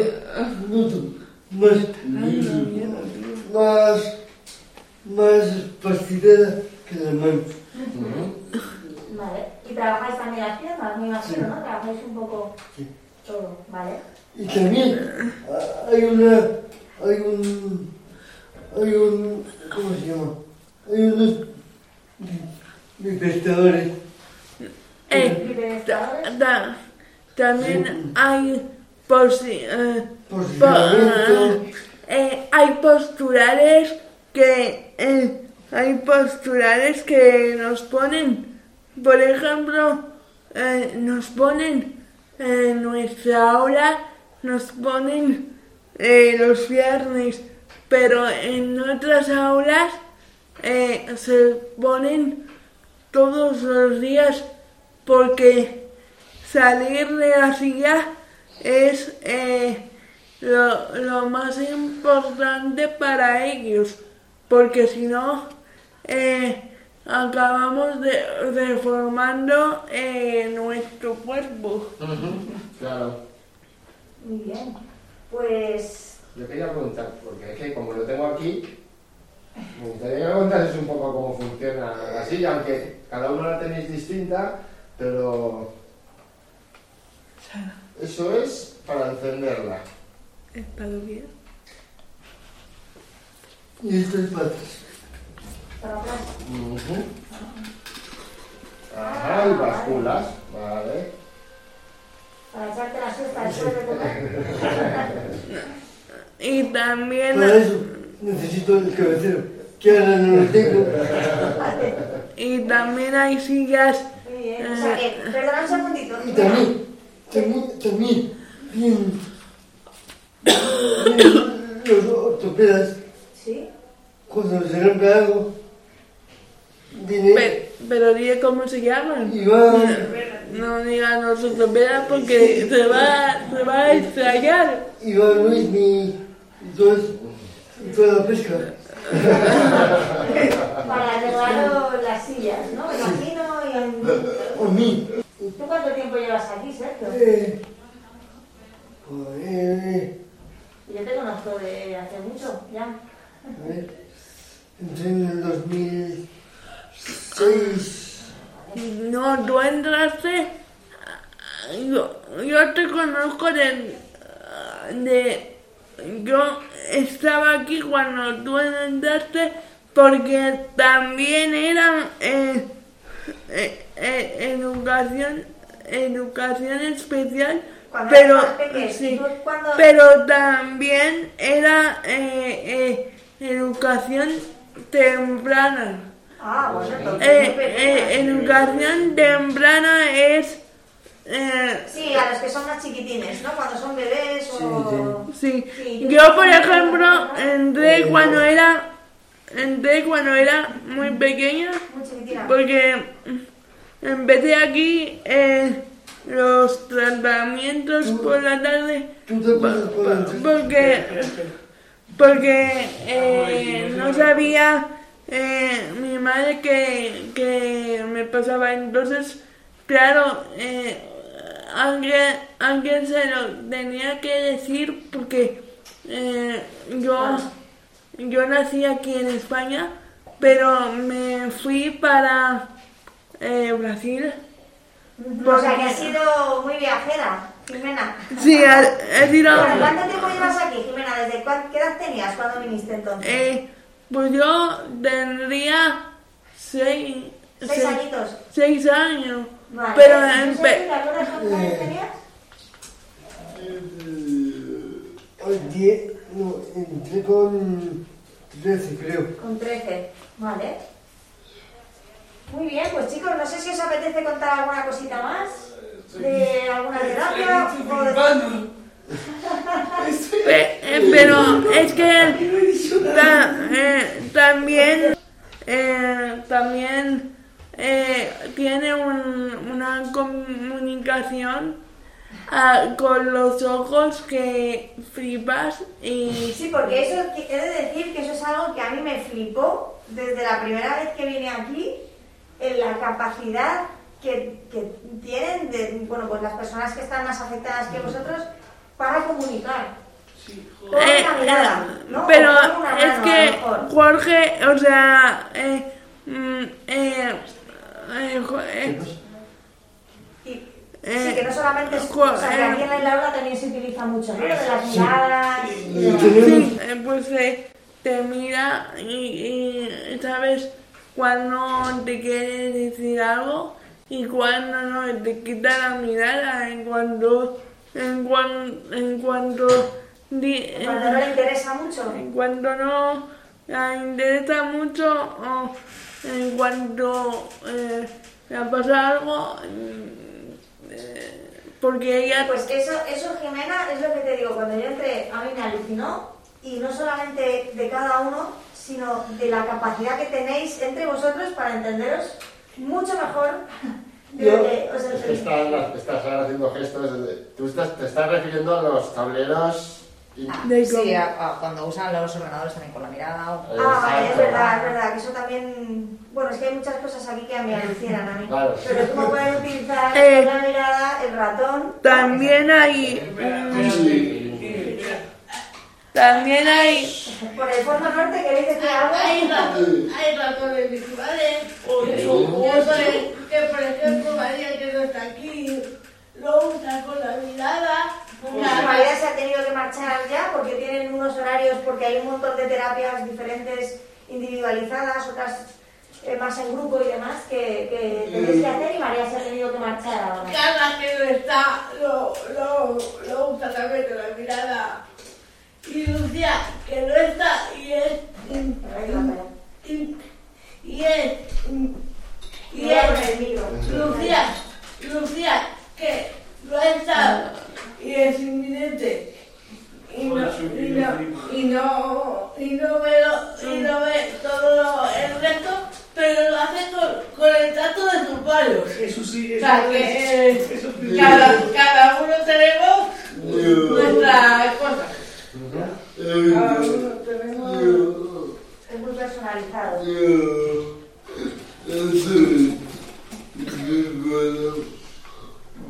noto más más más fastidiada que las manos Vale. Y trabajáis también las piernas, me imagino, Sí. ¿no? Trabajáis un poco Sí. todo, ¿vale? Y también ah, hay una, hay un, hay un, ¿cómo se llama? Hay unos pescadores. Eh, Bipedestadores. ta- también hay posi- eh, po- Posicionamiento. eh, hay posturales que eh, hay posturales que nos ponen por ejemplo eh, nos ponen en nuestra aula nos ponen eh, los viernes pero en otras aulas eh, se ponen todos los días porque salir de la silla es eh, lo, lo más importante para ellos, porque si no, eh, acabamos de, deformando eh, nuestro cuerpo. Claro. Muy bien. Pues Yo quería preguntar, porque es que como lo tengo aquí, me gustaría que me contases un poco cómo funciona la silla, aunque cada uno la tenéis distinta, pero eso es para encenderla. ¿Está bien? Y estas patas. para atrás. Ujú. Ajá, y basculas, vale. Para echarte la siesta comer. (laughs) Y también, Para eso necesito el cabecero, que ahora no lo tengo. y también hay sillas Muy bien. O sea que, perdona un segundito. Y también, también, también, bien, bien los ortopedas, Sí. cuando se rompe algo, viene Pero, pero dile cómo se llaman. y va, No digan los ortopedas porque se va, se va a extrañar. y va Luis y, y y toda la pesca. Para arreglar las sillas, ¿no? Me imagino. Y en... A mí, ¿Tú cuánto tiempo llevas aquí, Sergio? eh, joder, Yo te conozco de hace mucho, ya. a ver, entré en el 2006, No, tú entraste. Yo, yo te conozco de, de. Yo estaba aquí cuando tú entraste porque también era eh, eh, eh, educación, educación especial. Cuando pero, sí, ¿tú cuándo- pero también era eh, educación temprana. Ah, bueno, entonces. Educación temprana es. Eh, Sí, a los que son más chiquitines, ¿no? Cuando son bebés o... sí. Sí, Yo, por ejemplo, entré cuando era. Entré cuando era muy pequeña. Muy chiquitina. Porque empecé aquí eh, los tratamientos por la tarde. tú te poner Porque. Porque eh, no sabía eh, mi madre que, que me pasaba. Entonces, claro, eh, alguien, alguien se lo tenía que decir porque eh, yo, yo nací aquí en España, pero me fui para eh, Brasil. O sea, que has sido muy viajera, Jimena. Sí, he, sido... Bueno, ¿Cuánto tiempo llevas aquí, Jimena? ¿Desde qué edad tenías cuando viniste entonces? Eh, pues yo tendría seis, Seis seis- añitos. seis años. Vale. Pero ¿Y tú, empe- Sergio, ¿Te acuerdas cuántos años tenías? Hoy día, no, entré con 13 creo. Con 13. Vale. Muy bien, pues chicos, no sé si os apetece contar alguna cosita más. De alguna terapia o de... (laughs) Pe- eh, pero es que ta- eh, también eh, también eh, tiene un- una comunicación ah, con los ojos que flipas y Sí, porque eso he de decir que eso es algo que a mí me flipó desde la primera vez que vine aquí, en la capacidad que, que tienen de, bueno, pues las personas que están más afectadas que vosotros para comunicar. Con Eh, una mirada, ¿no? Pero O con una es mano, lo que mejor. Jorge, o sea, eh, mm, eh, eh, eh, Sí, que no solamente es. jo- O sea, que aquí en la aula también se utiliza mucho, ¿no? Lo de las miradas. y Y Sí, eh, pues eh, te mira y, y sabes cuando te quiere decir algo y cuando no te quita la mirada en cuanto en cuan- en cuanto di- en- Cuando no le interesa mucho. en cuanto no le interesa mucho o en cuanto eh, le pasa algo mm, eh, porque ella Pues eso, eso, Jimena, es lo que te digo. Cuando yo entré, a mí me alucinó. Y no solamente de cada uno, sino de la capacidad que tenéis entre vosotros para entenderos mucho mejor de lo Yo- que os Es que entendéis. estás, estás ahora haciendo gestos. tú estás, te estás refiriendo a los tableros. De Sí, a- a cuando usan los ordenadores también con la mirada. o- Ah, vale, es verdad, es verdad, que eso también... Bueno, es que hay muchas cosas aquí que me alucinan a mí. Claro. Pero cómo pueden utilizar Eh, con la mirada, el ratón... también hay también hay Por el fondo norte que dice que algo... Hay Sí. hay ratones virtuales que por ejemplo María que no está aquí lo usa con la mirada La María se ha tenido que marchar ya porque tienen unos horarios, porque hay un montón de terapias diferentes, individualizadas, otras eh, más en grupo y demás, que, que tenéis que hacer y María se ha tenido que marchar ahora. Carla que no está lo, lo, lo usa también con la mirada y Lucía que no está y es María. y, y es y es. Lucía, Lucía, que no está y es inminente y no, y no, y no, y no ve, lo- y no ve todo lo- el resto, pero lo hace con, con el trato de sus palos. Eso sí, O eso sea, que eh, Eso sí. cada, cada uno tenemos nuestra cosa. Cada uno tenemos... Es muy personalizado.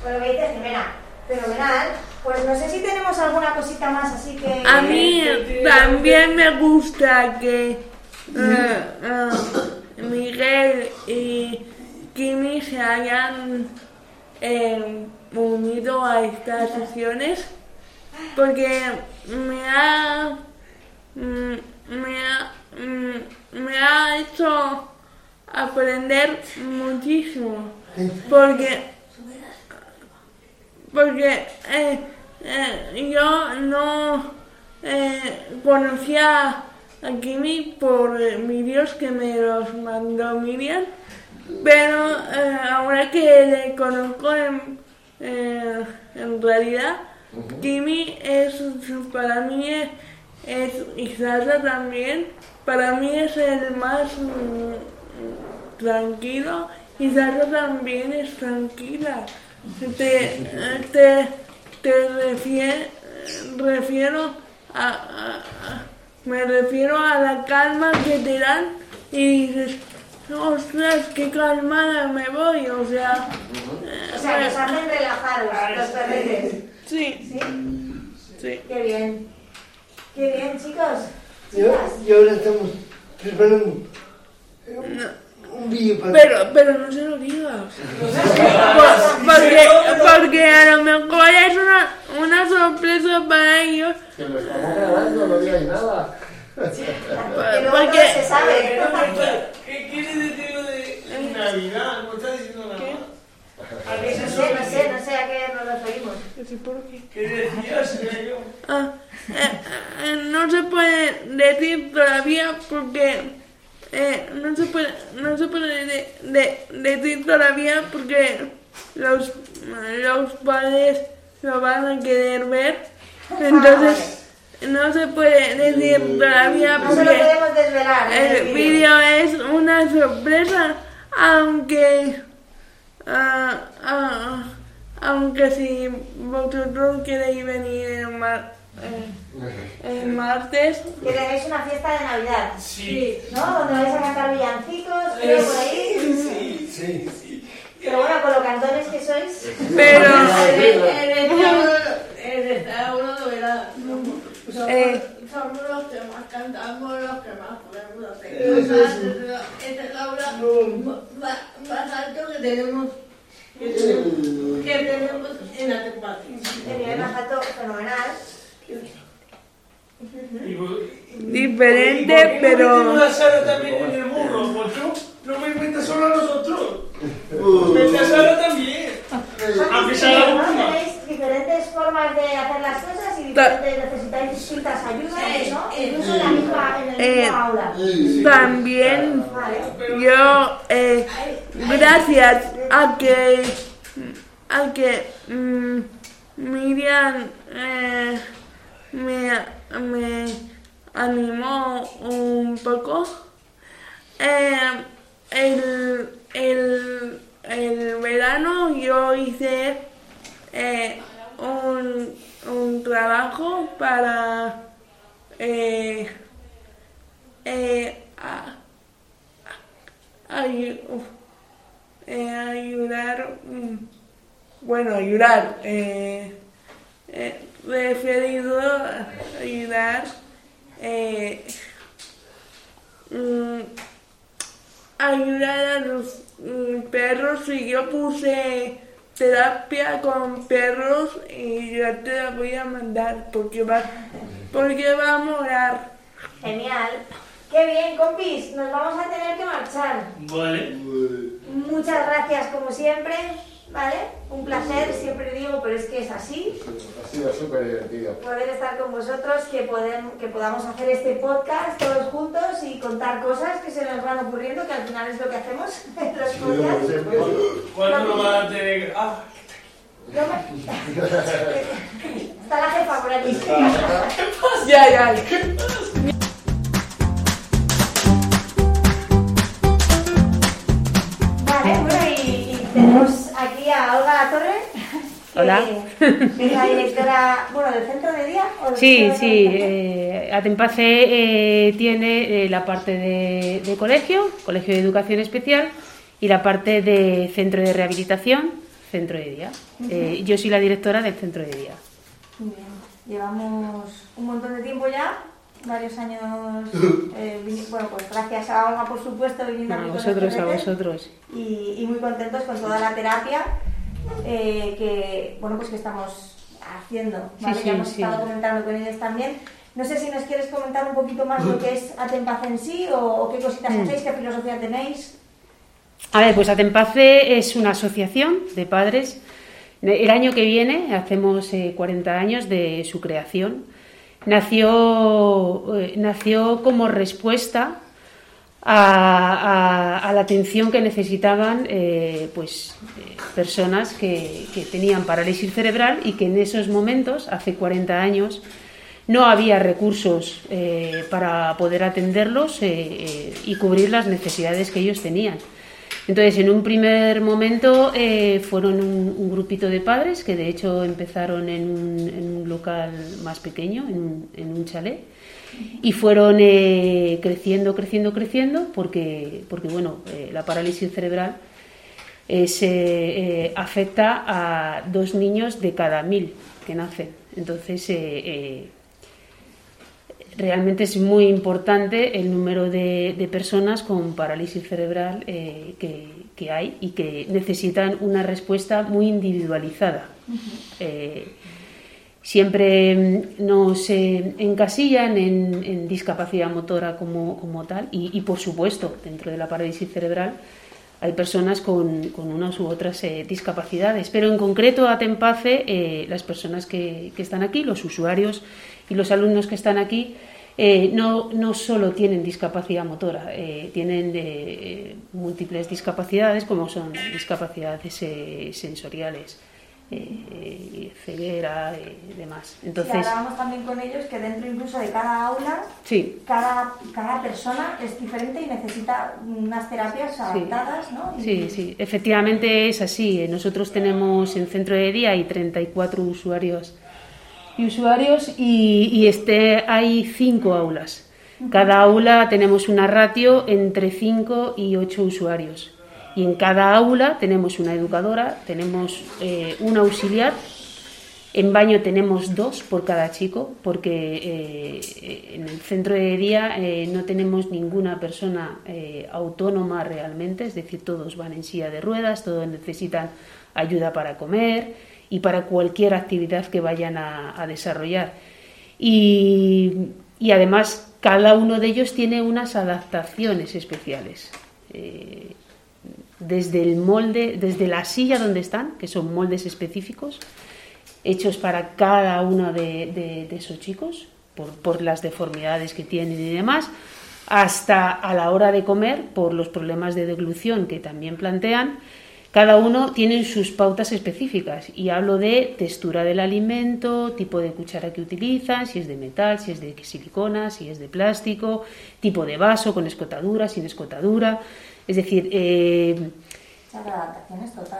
¿Estás de acuerdo Yo que y con lo que dice Jimena? Fenomenal. Pues no sé si tenemos alguna cosita más, así que... a mí también me gusta que eh, eh, Miguel y Kimi se hayan eh, unido a estas sesiones porque me ha mm, me ha mm, me ha hecho aprender muchísimo porque porque eh, eh, yo no eh, conocía a Kimi por eh, vídeos que me los mandó Miriam, pero eh, ahora que le conozco en, eh, en realidad, Kimi es para mí es, es y Sasha también, para mí es el más mm, tranquilo y Sasha también es tranquila. Te, te, te refie- refiero a, a- a- me refiero a la calma que te dan y dices, ostras, qué calmada me voy, o sea, eh, O sea, que os hacen relajaros los perretes. sí, ¿Sí? sí. Qué bien. Qué bien, chicos. Y, Chicas. y ahora estamos preparando un, un vídeo para... Pero, pero no se lo digas. Por- porque, porque a lo mejor es una, una sorpresa para ellos. Que lo estamos grabando, no digáis nada. Que sabe. ¿Qué quiere decir lo de Navidad? ¿No está diciendo nada más? ¿A qué No se sé, no sé, no sé a qué nos referimos. ¿Qué decías? Señor? Ah, eh, eh, no se puede decir todavía porque eh, no se puede no se puede de- de- decir todavía porque los los padres lo van a querer ver. Entonces no se puede decir todavía No se lo porque podemos desvelar. en el vídeo es una sorpresa aunque ah, ah, aunque si vosotros queréis venir el, mar- eh, el martes, Que tenéis una fiesta de Navidad, Sí. ¿no? Donde vais a cantar villancicos, creo, por ahí. Sí. Pero bueno, con lo cantones que sois. pero el, el estábulo, el estábulo lo verá. Somos, Eh. los que más cantamos, los que más podemos hacer. Es el aula más, alto que tenemos, que tenemos, que tenemos en la temporada. El nivel más alto, fenomenal. Diferente, ¿Y por qué no pero- a también en el burro? No me metas solo a nosotros. Mete a Sara también. Aunque sea la ¿no? última. Tenéis diferentes formas de hacer las cosas y necesitáis distintas ayudas, ¿no? Incluso en la misma, en el Eh, mismo aula. También yo, eh, gracias a que, a que mm, Miriam eh, me, me animó un poco, eh, el, el, el verano yo hice eh, un, un trabajo para eh, eh, a- a- ayu- uf, eh, ayudar, mm, bueno, ayudar, eh, eh, referido a ayudar, eh, mm, ayudar a los mm, perros y yo puse terapia con perros y yo te la voy a mandar porque va, porque va a morar. Genial. Qué bien, compis. Nos vamos a tener que marchar. Vale. Muchas gracias, como siempre. ¿Vale? Un placer, siempre digo, pero es que es así. Ha sido súper divertido. Poder estar con vosotros, que, que podamos hacer este podcast todos juntos y contar cosas que se nos van ocurriendo, que al final es lo que hacemos (laughs) en los podcasts. ¿Cuándo lo van a tener? Ah, Yo me- (laughs) Está la jefa por aquí. (laughs) Ya, ya. Hola. que es la directora, bueno, del centro de día. ¿o del Sí, sí. Eh, Atempace eh, tiene eh, la parte de, de colegio, colegio de educación especial, y la parte de centro de rehabilitación, centro de día. Eh, yo soy la directora del centro de día. Muy bien. Llevamos un montón de tiempo ya, varios años. eh, bueno, pues gracias a Olga, por supuesto, viniendo A aquí con vosotros, a vosotros. y, y muy contentos con toda la terapia eh, que bueno pues que estamos haciendo. ¿vale? Sí, ya hemos sí. estado comentando con ellos también. No sé si nos quieres comentar un poquito más lo que es Atempaz en sí o, o qué cositas Mm. hacéis, qué filosofía tenéis. A ver, pues Atempace es una asociación de padres. El año que viene hacemos eh, 40 años de su creación. Nació, eh, nació como respuesta a, la atención que necesitaban eh, pues, eh, personas que, que tenían parálisis cerebral y que en esos momentos, hace 40 años, no había recursos eh, para poder atenderlos y cubrir las necesidades que ellos tenían. Entonces, en un primer momento fueron un, un grupito de padres que de hecho empezaron en un, local más pequeño, en en un chalet, y fueron eh, creciendo, creciendo, creciendo, porque, porque bueno, eh, la parálisis cerebral eh, se eh, afecta a dos niños de cada mil que nacen. Entonces, realmente es muy importante el número de, de personas con parálisis cerebral eh, que, que hay y que necesitan una respuesta muy individualizada. Eh, siempre mm, nos eh, encasillan en, discapacidad motora como, tal. Y, por supuesto, dentro de la parálisis cerebral hay personas con, unas u otras eh, discapacidades, pero en concreto a Tempace, eh, las personas que, que, están aquí, los usuarios y los alumnos que están aquí, eh, no, no, solo tienen discapacidad motora, tienen múltiples discapacidades como son discapacidades sensoriales, eh, ceguera y demás. Sí, Entonces, hablábamos también con ellos que dentro incluso de cada aula, sí, cada, cada persona es diferente y necesita unas terapias adaptadas, ¿no? Y- Sí, sí, efectivamente es así. Nosotros tenemos en centro de día hay 34 usuarios y usuarios y, y este hay cinco aulas. Cada aula tenemos una ratio entre 5 y 8 usuarios. Y en cada aula tenemos una educadora, tenemos eh, un auxiliar. En baño tenemos dos por cada chico, porque eh, en el centro de día eh, no tenemos ninguna persona eh, autónoma realmente, es decir, todos van en silla de ruedas, todos necesitan ayuda para comer y para cualquier actividad que vayan a, a desarrollar. Y, y además cada uno de ellos tiene unas adaptaciones especiales. Desde el molde, desde la silla donde están, que son moldes específicos, hechos para cada uno de, esos chicos, por, por las deformidades que tienen y demás, hasta a la hora de comer, por los problemas de deglución que también plantean, cada uno tiene sus pautas específicas y hablo de textura del alimento, tipo de cuchara que utilizan, si es de metal, si es de silicona, si es de plástico, tipo de vaso con escotadura, sin escotadura. Es decir, eh,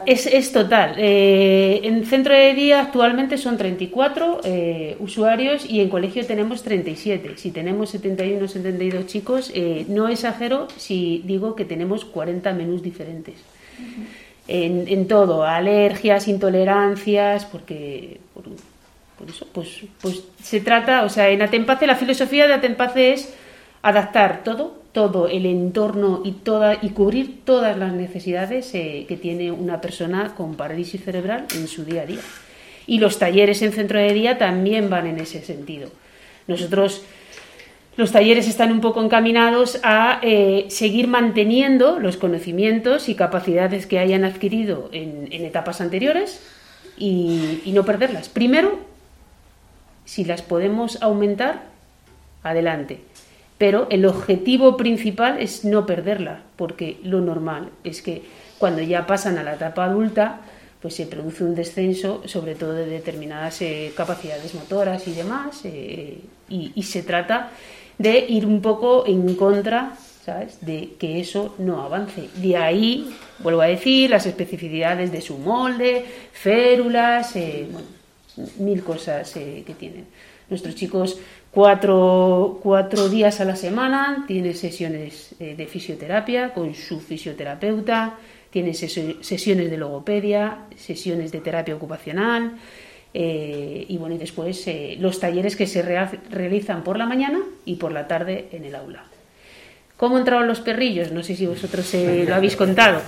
es, es total. Eh, en centro de día actualmente son 34 eh, usuarios y en colegio tenemos 37. Si tenemos 71 o 72 chicos, eh, no exagero si digo que tenemos 40 menús diferentes. En, en todo, alergias, intolerancias, porque por, por eso, pues, pues se trata, o sea, en Atempace, la filosofía de Atempace es adaptar todo, todo el entorno y, toda, y cubrir todas las necesidades eh, que tiene una persona con parálisis cerebral en su día a día. Y los talleres en centro de día también van en ese sentido. Nosotros, los talleres están un poco encaminados a eh, seguir manteniendo los conocimientos y capacidades que hayan adquirido en, etapas anteriores y no perderlas. Primero, si las podemos aumentar, adelante. Pero el objetivo principal es no perderla, porque lo normal es que cuando ya pasan a la etapa adulta, pues se produce un descenso, sobre todo de determinadas eh, capacidades motoras y demás, eh, y, se trata de ir un poco en contra, ¿sabes?, de que eso no avance. De ahí, vuelvo a decir, las especificidades de su molde, férulas, eh, bueno, mil cosas que tienen. Nuestros chicos cuatro, cuatro días a la semana tienen sesiones eh, de fisioterapia con su fisioterapeuta, sesio- sesiones de logopedia, sesiones de terapia ocupacional eh, y bueno, y después eh, los talleres que se rea- realizan por la mañana y por la tarde en el aula. ¿Cómo entraron los perrillos? No sé si vosotros eh, lo habéis contado,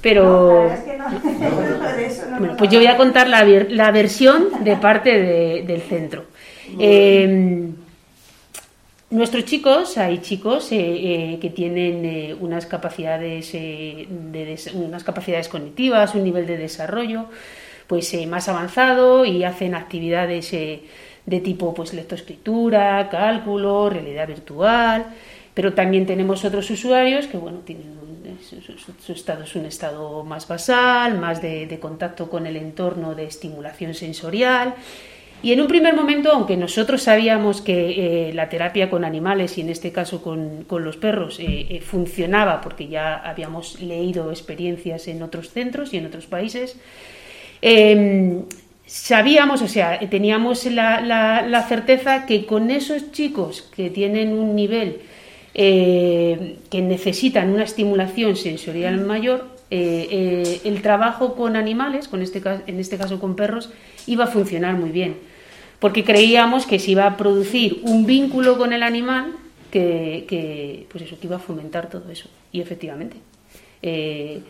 pero... (laughs) (laughs) Bueno, pues yo voy a contar la, la versión de parte de- del centro. Eh, nuestros chicos, hay chicos eh, eh, que tienen eh, unas capacidades, de des- unas capacidades cognitivas, un nivel de desarrollo pues más avanzado y hacen actividades de tipo pues lectoescritura, cálculo, realidad virtual, pero también tenemos otros usuarios que bueno tienen su, estado es un estado más basal, más de contacto con el entorno, de estimulación sensorial. Y en un primer momento, aunque nosotros sabíamos que eh, la terapia con animales y en este caso con, con los perros eh, eh, funcionaba porque ya habíamos leído experiencias en otros centros y en otros países, eh, sabíamos, o sea, teníamos la, la- la certeza que con esos chicos que tienen un nivel que necesitan una estimulación sensorial mayor, el trabajo con animales, con este, en este caso con perros, iba a funcionar muy bien. Porque creíamos que se iba a producir un vínculo con el animal que, que, pues eso, que iba a fomentar todo eso. Y efectivamente. eh,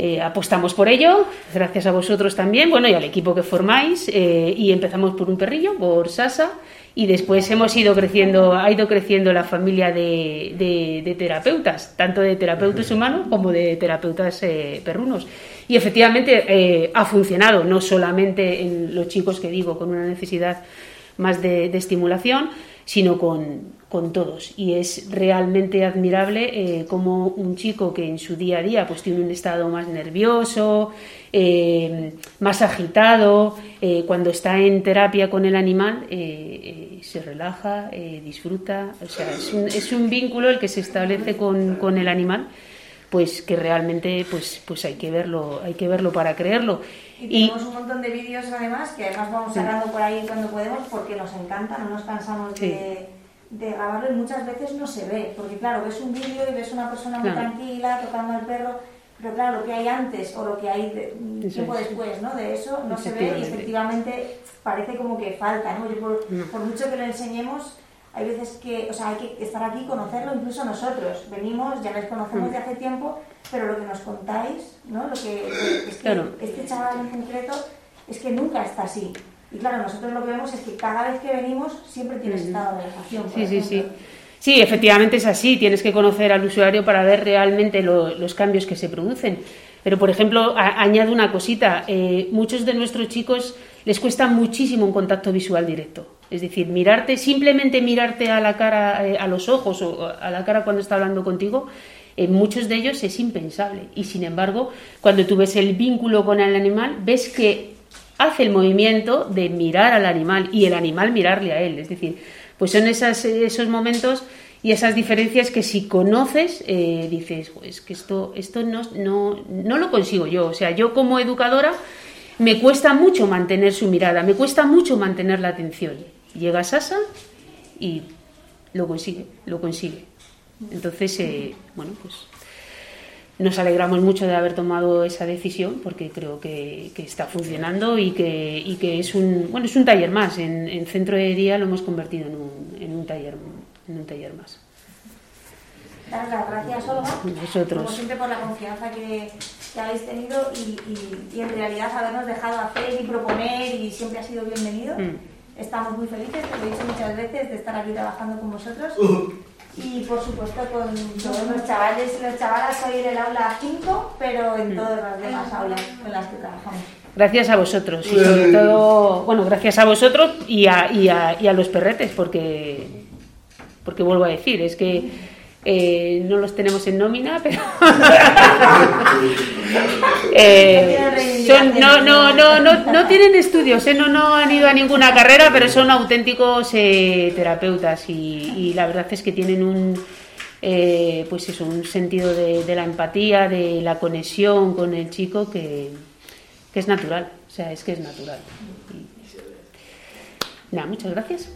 eh, apostamos por ello, gracias a vosotros también, bueno, y al equipo que formáis, eh, y empezamos por un perrillo, por Sasa, y después hemos ido creciendo, ha ido creciendo la familia de, de- de terapeutas, tanto de terapeutas humanos como de terapeutas eh, perrunos. Y efectivamente eh, ha funcionado, no solamente en los chicos que digo con una necesidad más de, estimulación, sino con, con todos. Y es realmente admirable eh, como un chico que en su día a día pues tiene un estado más nervioso eh, más agitado cuando está en terapia con el animal se relaja disfruta. O sea es un, es un vínculo el que se establece con, con el animal pues que realmente pues pues hay que verlo hay que verlo para creerlo Y tenemos un montón de vídeos además que además vamos sacando por ahí cuando podemos porque nos encanta, no nos cansamos de, de grabarlo y muchas veces no se ve, porque claro, ves un vídeo y ves una persona muy Claro. tranquila tocando al perro, pero claro, lo que hay antes o lo que hay de- tiempo es. después ¿no? de eso no se ve y Efectivamente. efectivamente parece como que falta, ¿no? Yo por, No. por mucho que lo enseñemos, hay veces que, o sea, hay que estar aquí, conocerlo, incluso nosotros. Venimos, ya les conocemos Mm. de hace tiempo, pero lo que nos contáis, ¿no? Lo que, es que Claro. este chaval en concreto es que nunca está así. Y claro, nosotros lo que vemos es que cada vez que venimos siempre tiene estado de relajación. Sí, sí, sí. Sí, efectivamente es así. Tienes que conocer al usuario para ver realmente lo- los cambios que se producen. Pero, por ejemplo, a- añado una cosita. Eh, muchos de nuestros chicos les cuesta muchísimo un contacto visual directo. Es decir, mirarte, simplemente mirarte a la cara, eh, a los ojos o a la cara cuando está hablando contigo, en muchos de ellos es impensable. Y sin embargo, cuando tú ves el vínculo con el animal, ves que hace el movimiento de mirar al animal y el animal mirarle a él. Es decir, pues son esas, esos momentos y esas diferencias que si conoces, eh, dices, pues que esto, esto no, no, no lo consigo yo. O sea, yo como educadora me cuesta mucho mantener su mirada, me cuesta mucho mantener la atención. Llega Sasa y lo consigue, lo consigue. Entonces, eh, bueno, pues nos alegramos mucho de haber tomado esa decisión porque creo que, que está funcionando y que, y que es un bueno es un taller más en, en centro de día lo hemos convertido en un, en un taller en un taller más Daros las gracias, Olga, Vosotros. como siempre por la confianza que, que habéis tenido y, y- y en realidad habernos dejado hacer y proponer y siempre ha sido bienvenido. Mm. Estamos muy felices, te lo he dicho muchas veces, de estar aquí trabajando con vosotros. Y por supuesto con todos los chavales y las chavalas, hoy en el aula 5, pero en todas las demás aulas con las que trabajamos. gracias a vosotros y sobre todo bueno gracias a vosotros y a, y a, y a los perretes porque porque vuelvo a decir es que eh, no los tenemos en nómina pero (laughs) Eh, son- no, no, no, no, no tienen estudios, ¿eh? no, no han ido a ninguna carrera, pero son auténticos eh, terapeutas y, y la verdad es que tienen un, eh, pues eso, un sentido de, de la empatía, de la conexión con el chico que, que es natural, o sea, es que es natural. Y- nada, muchas gracias.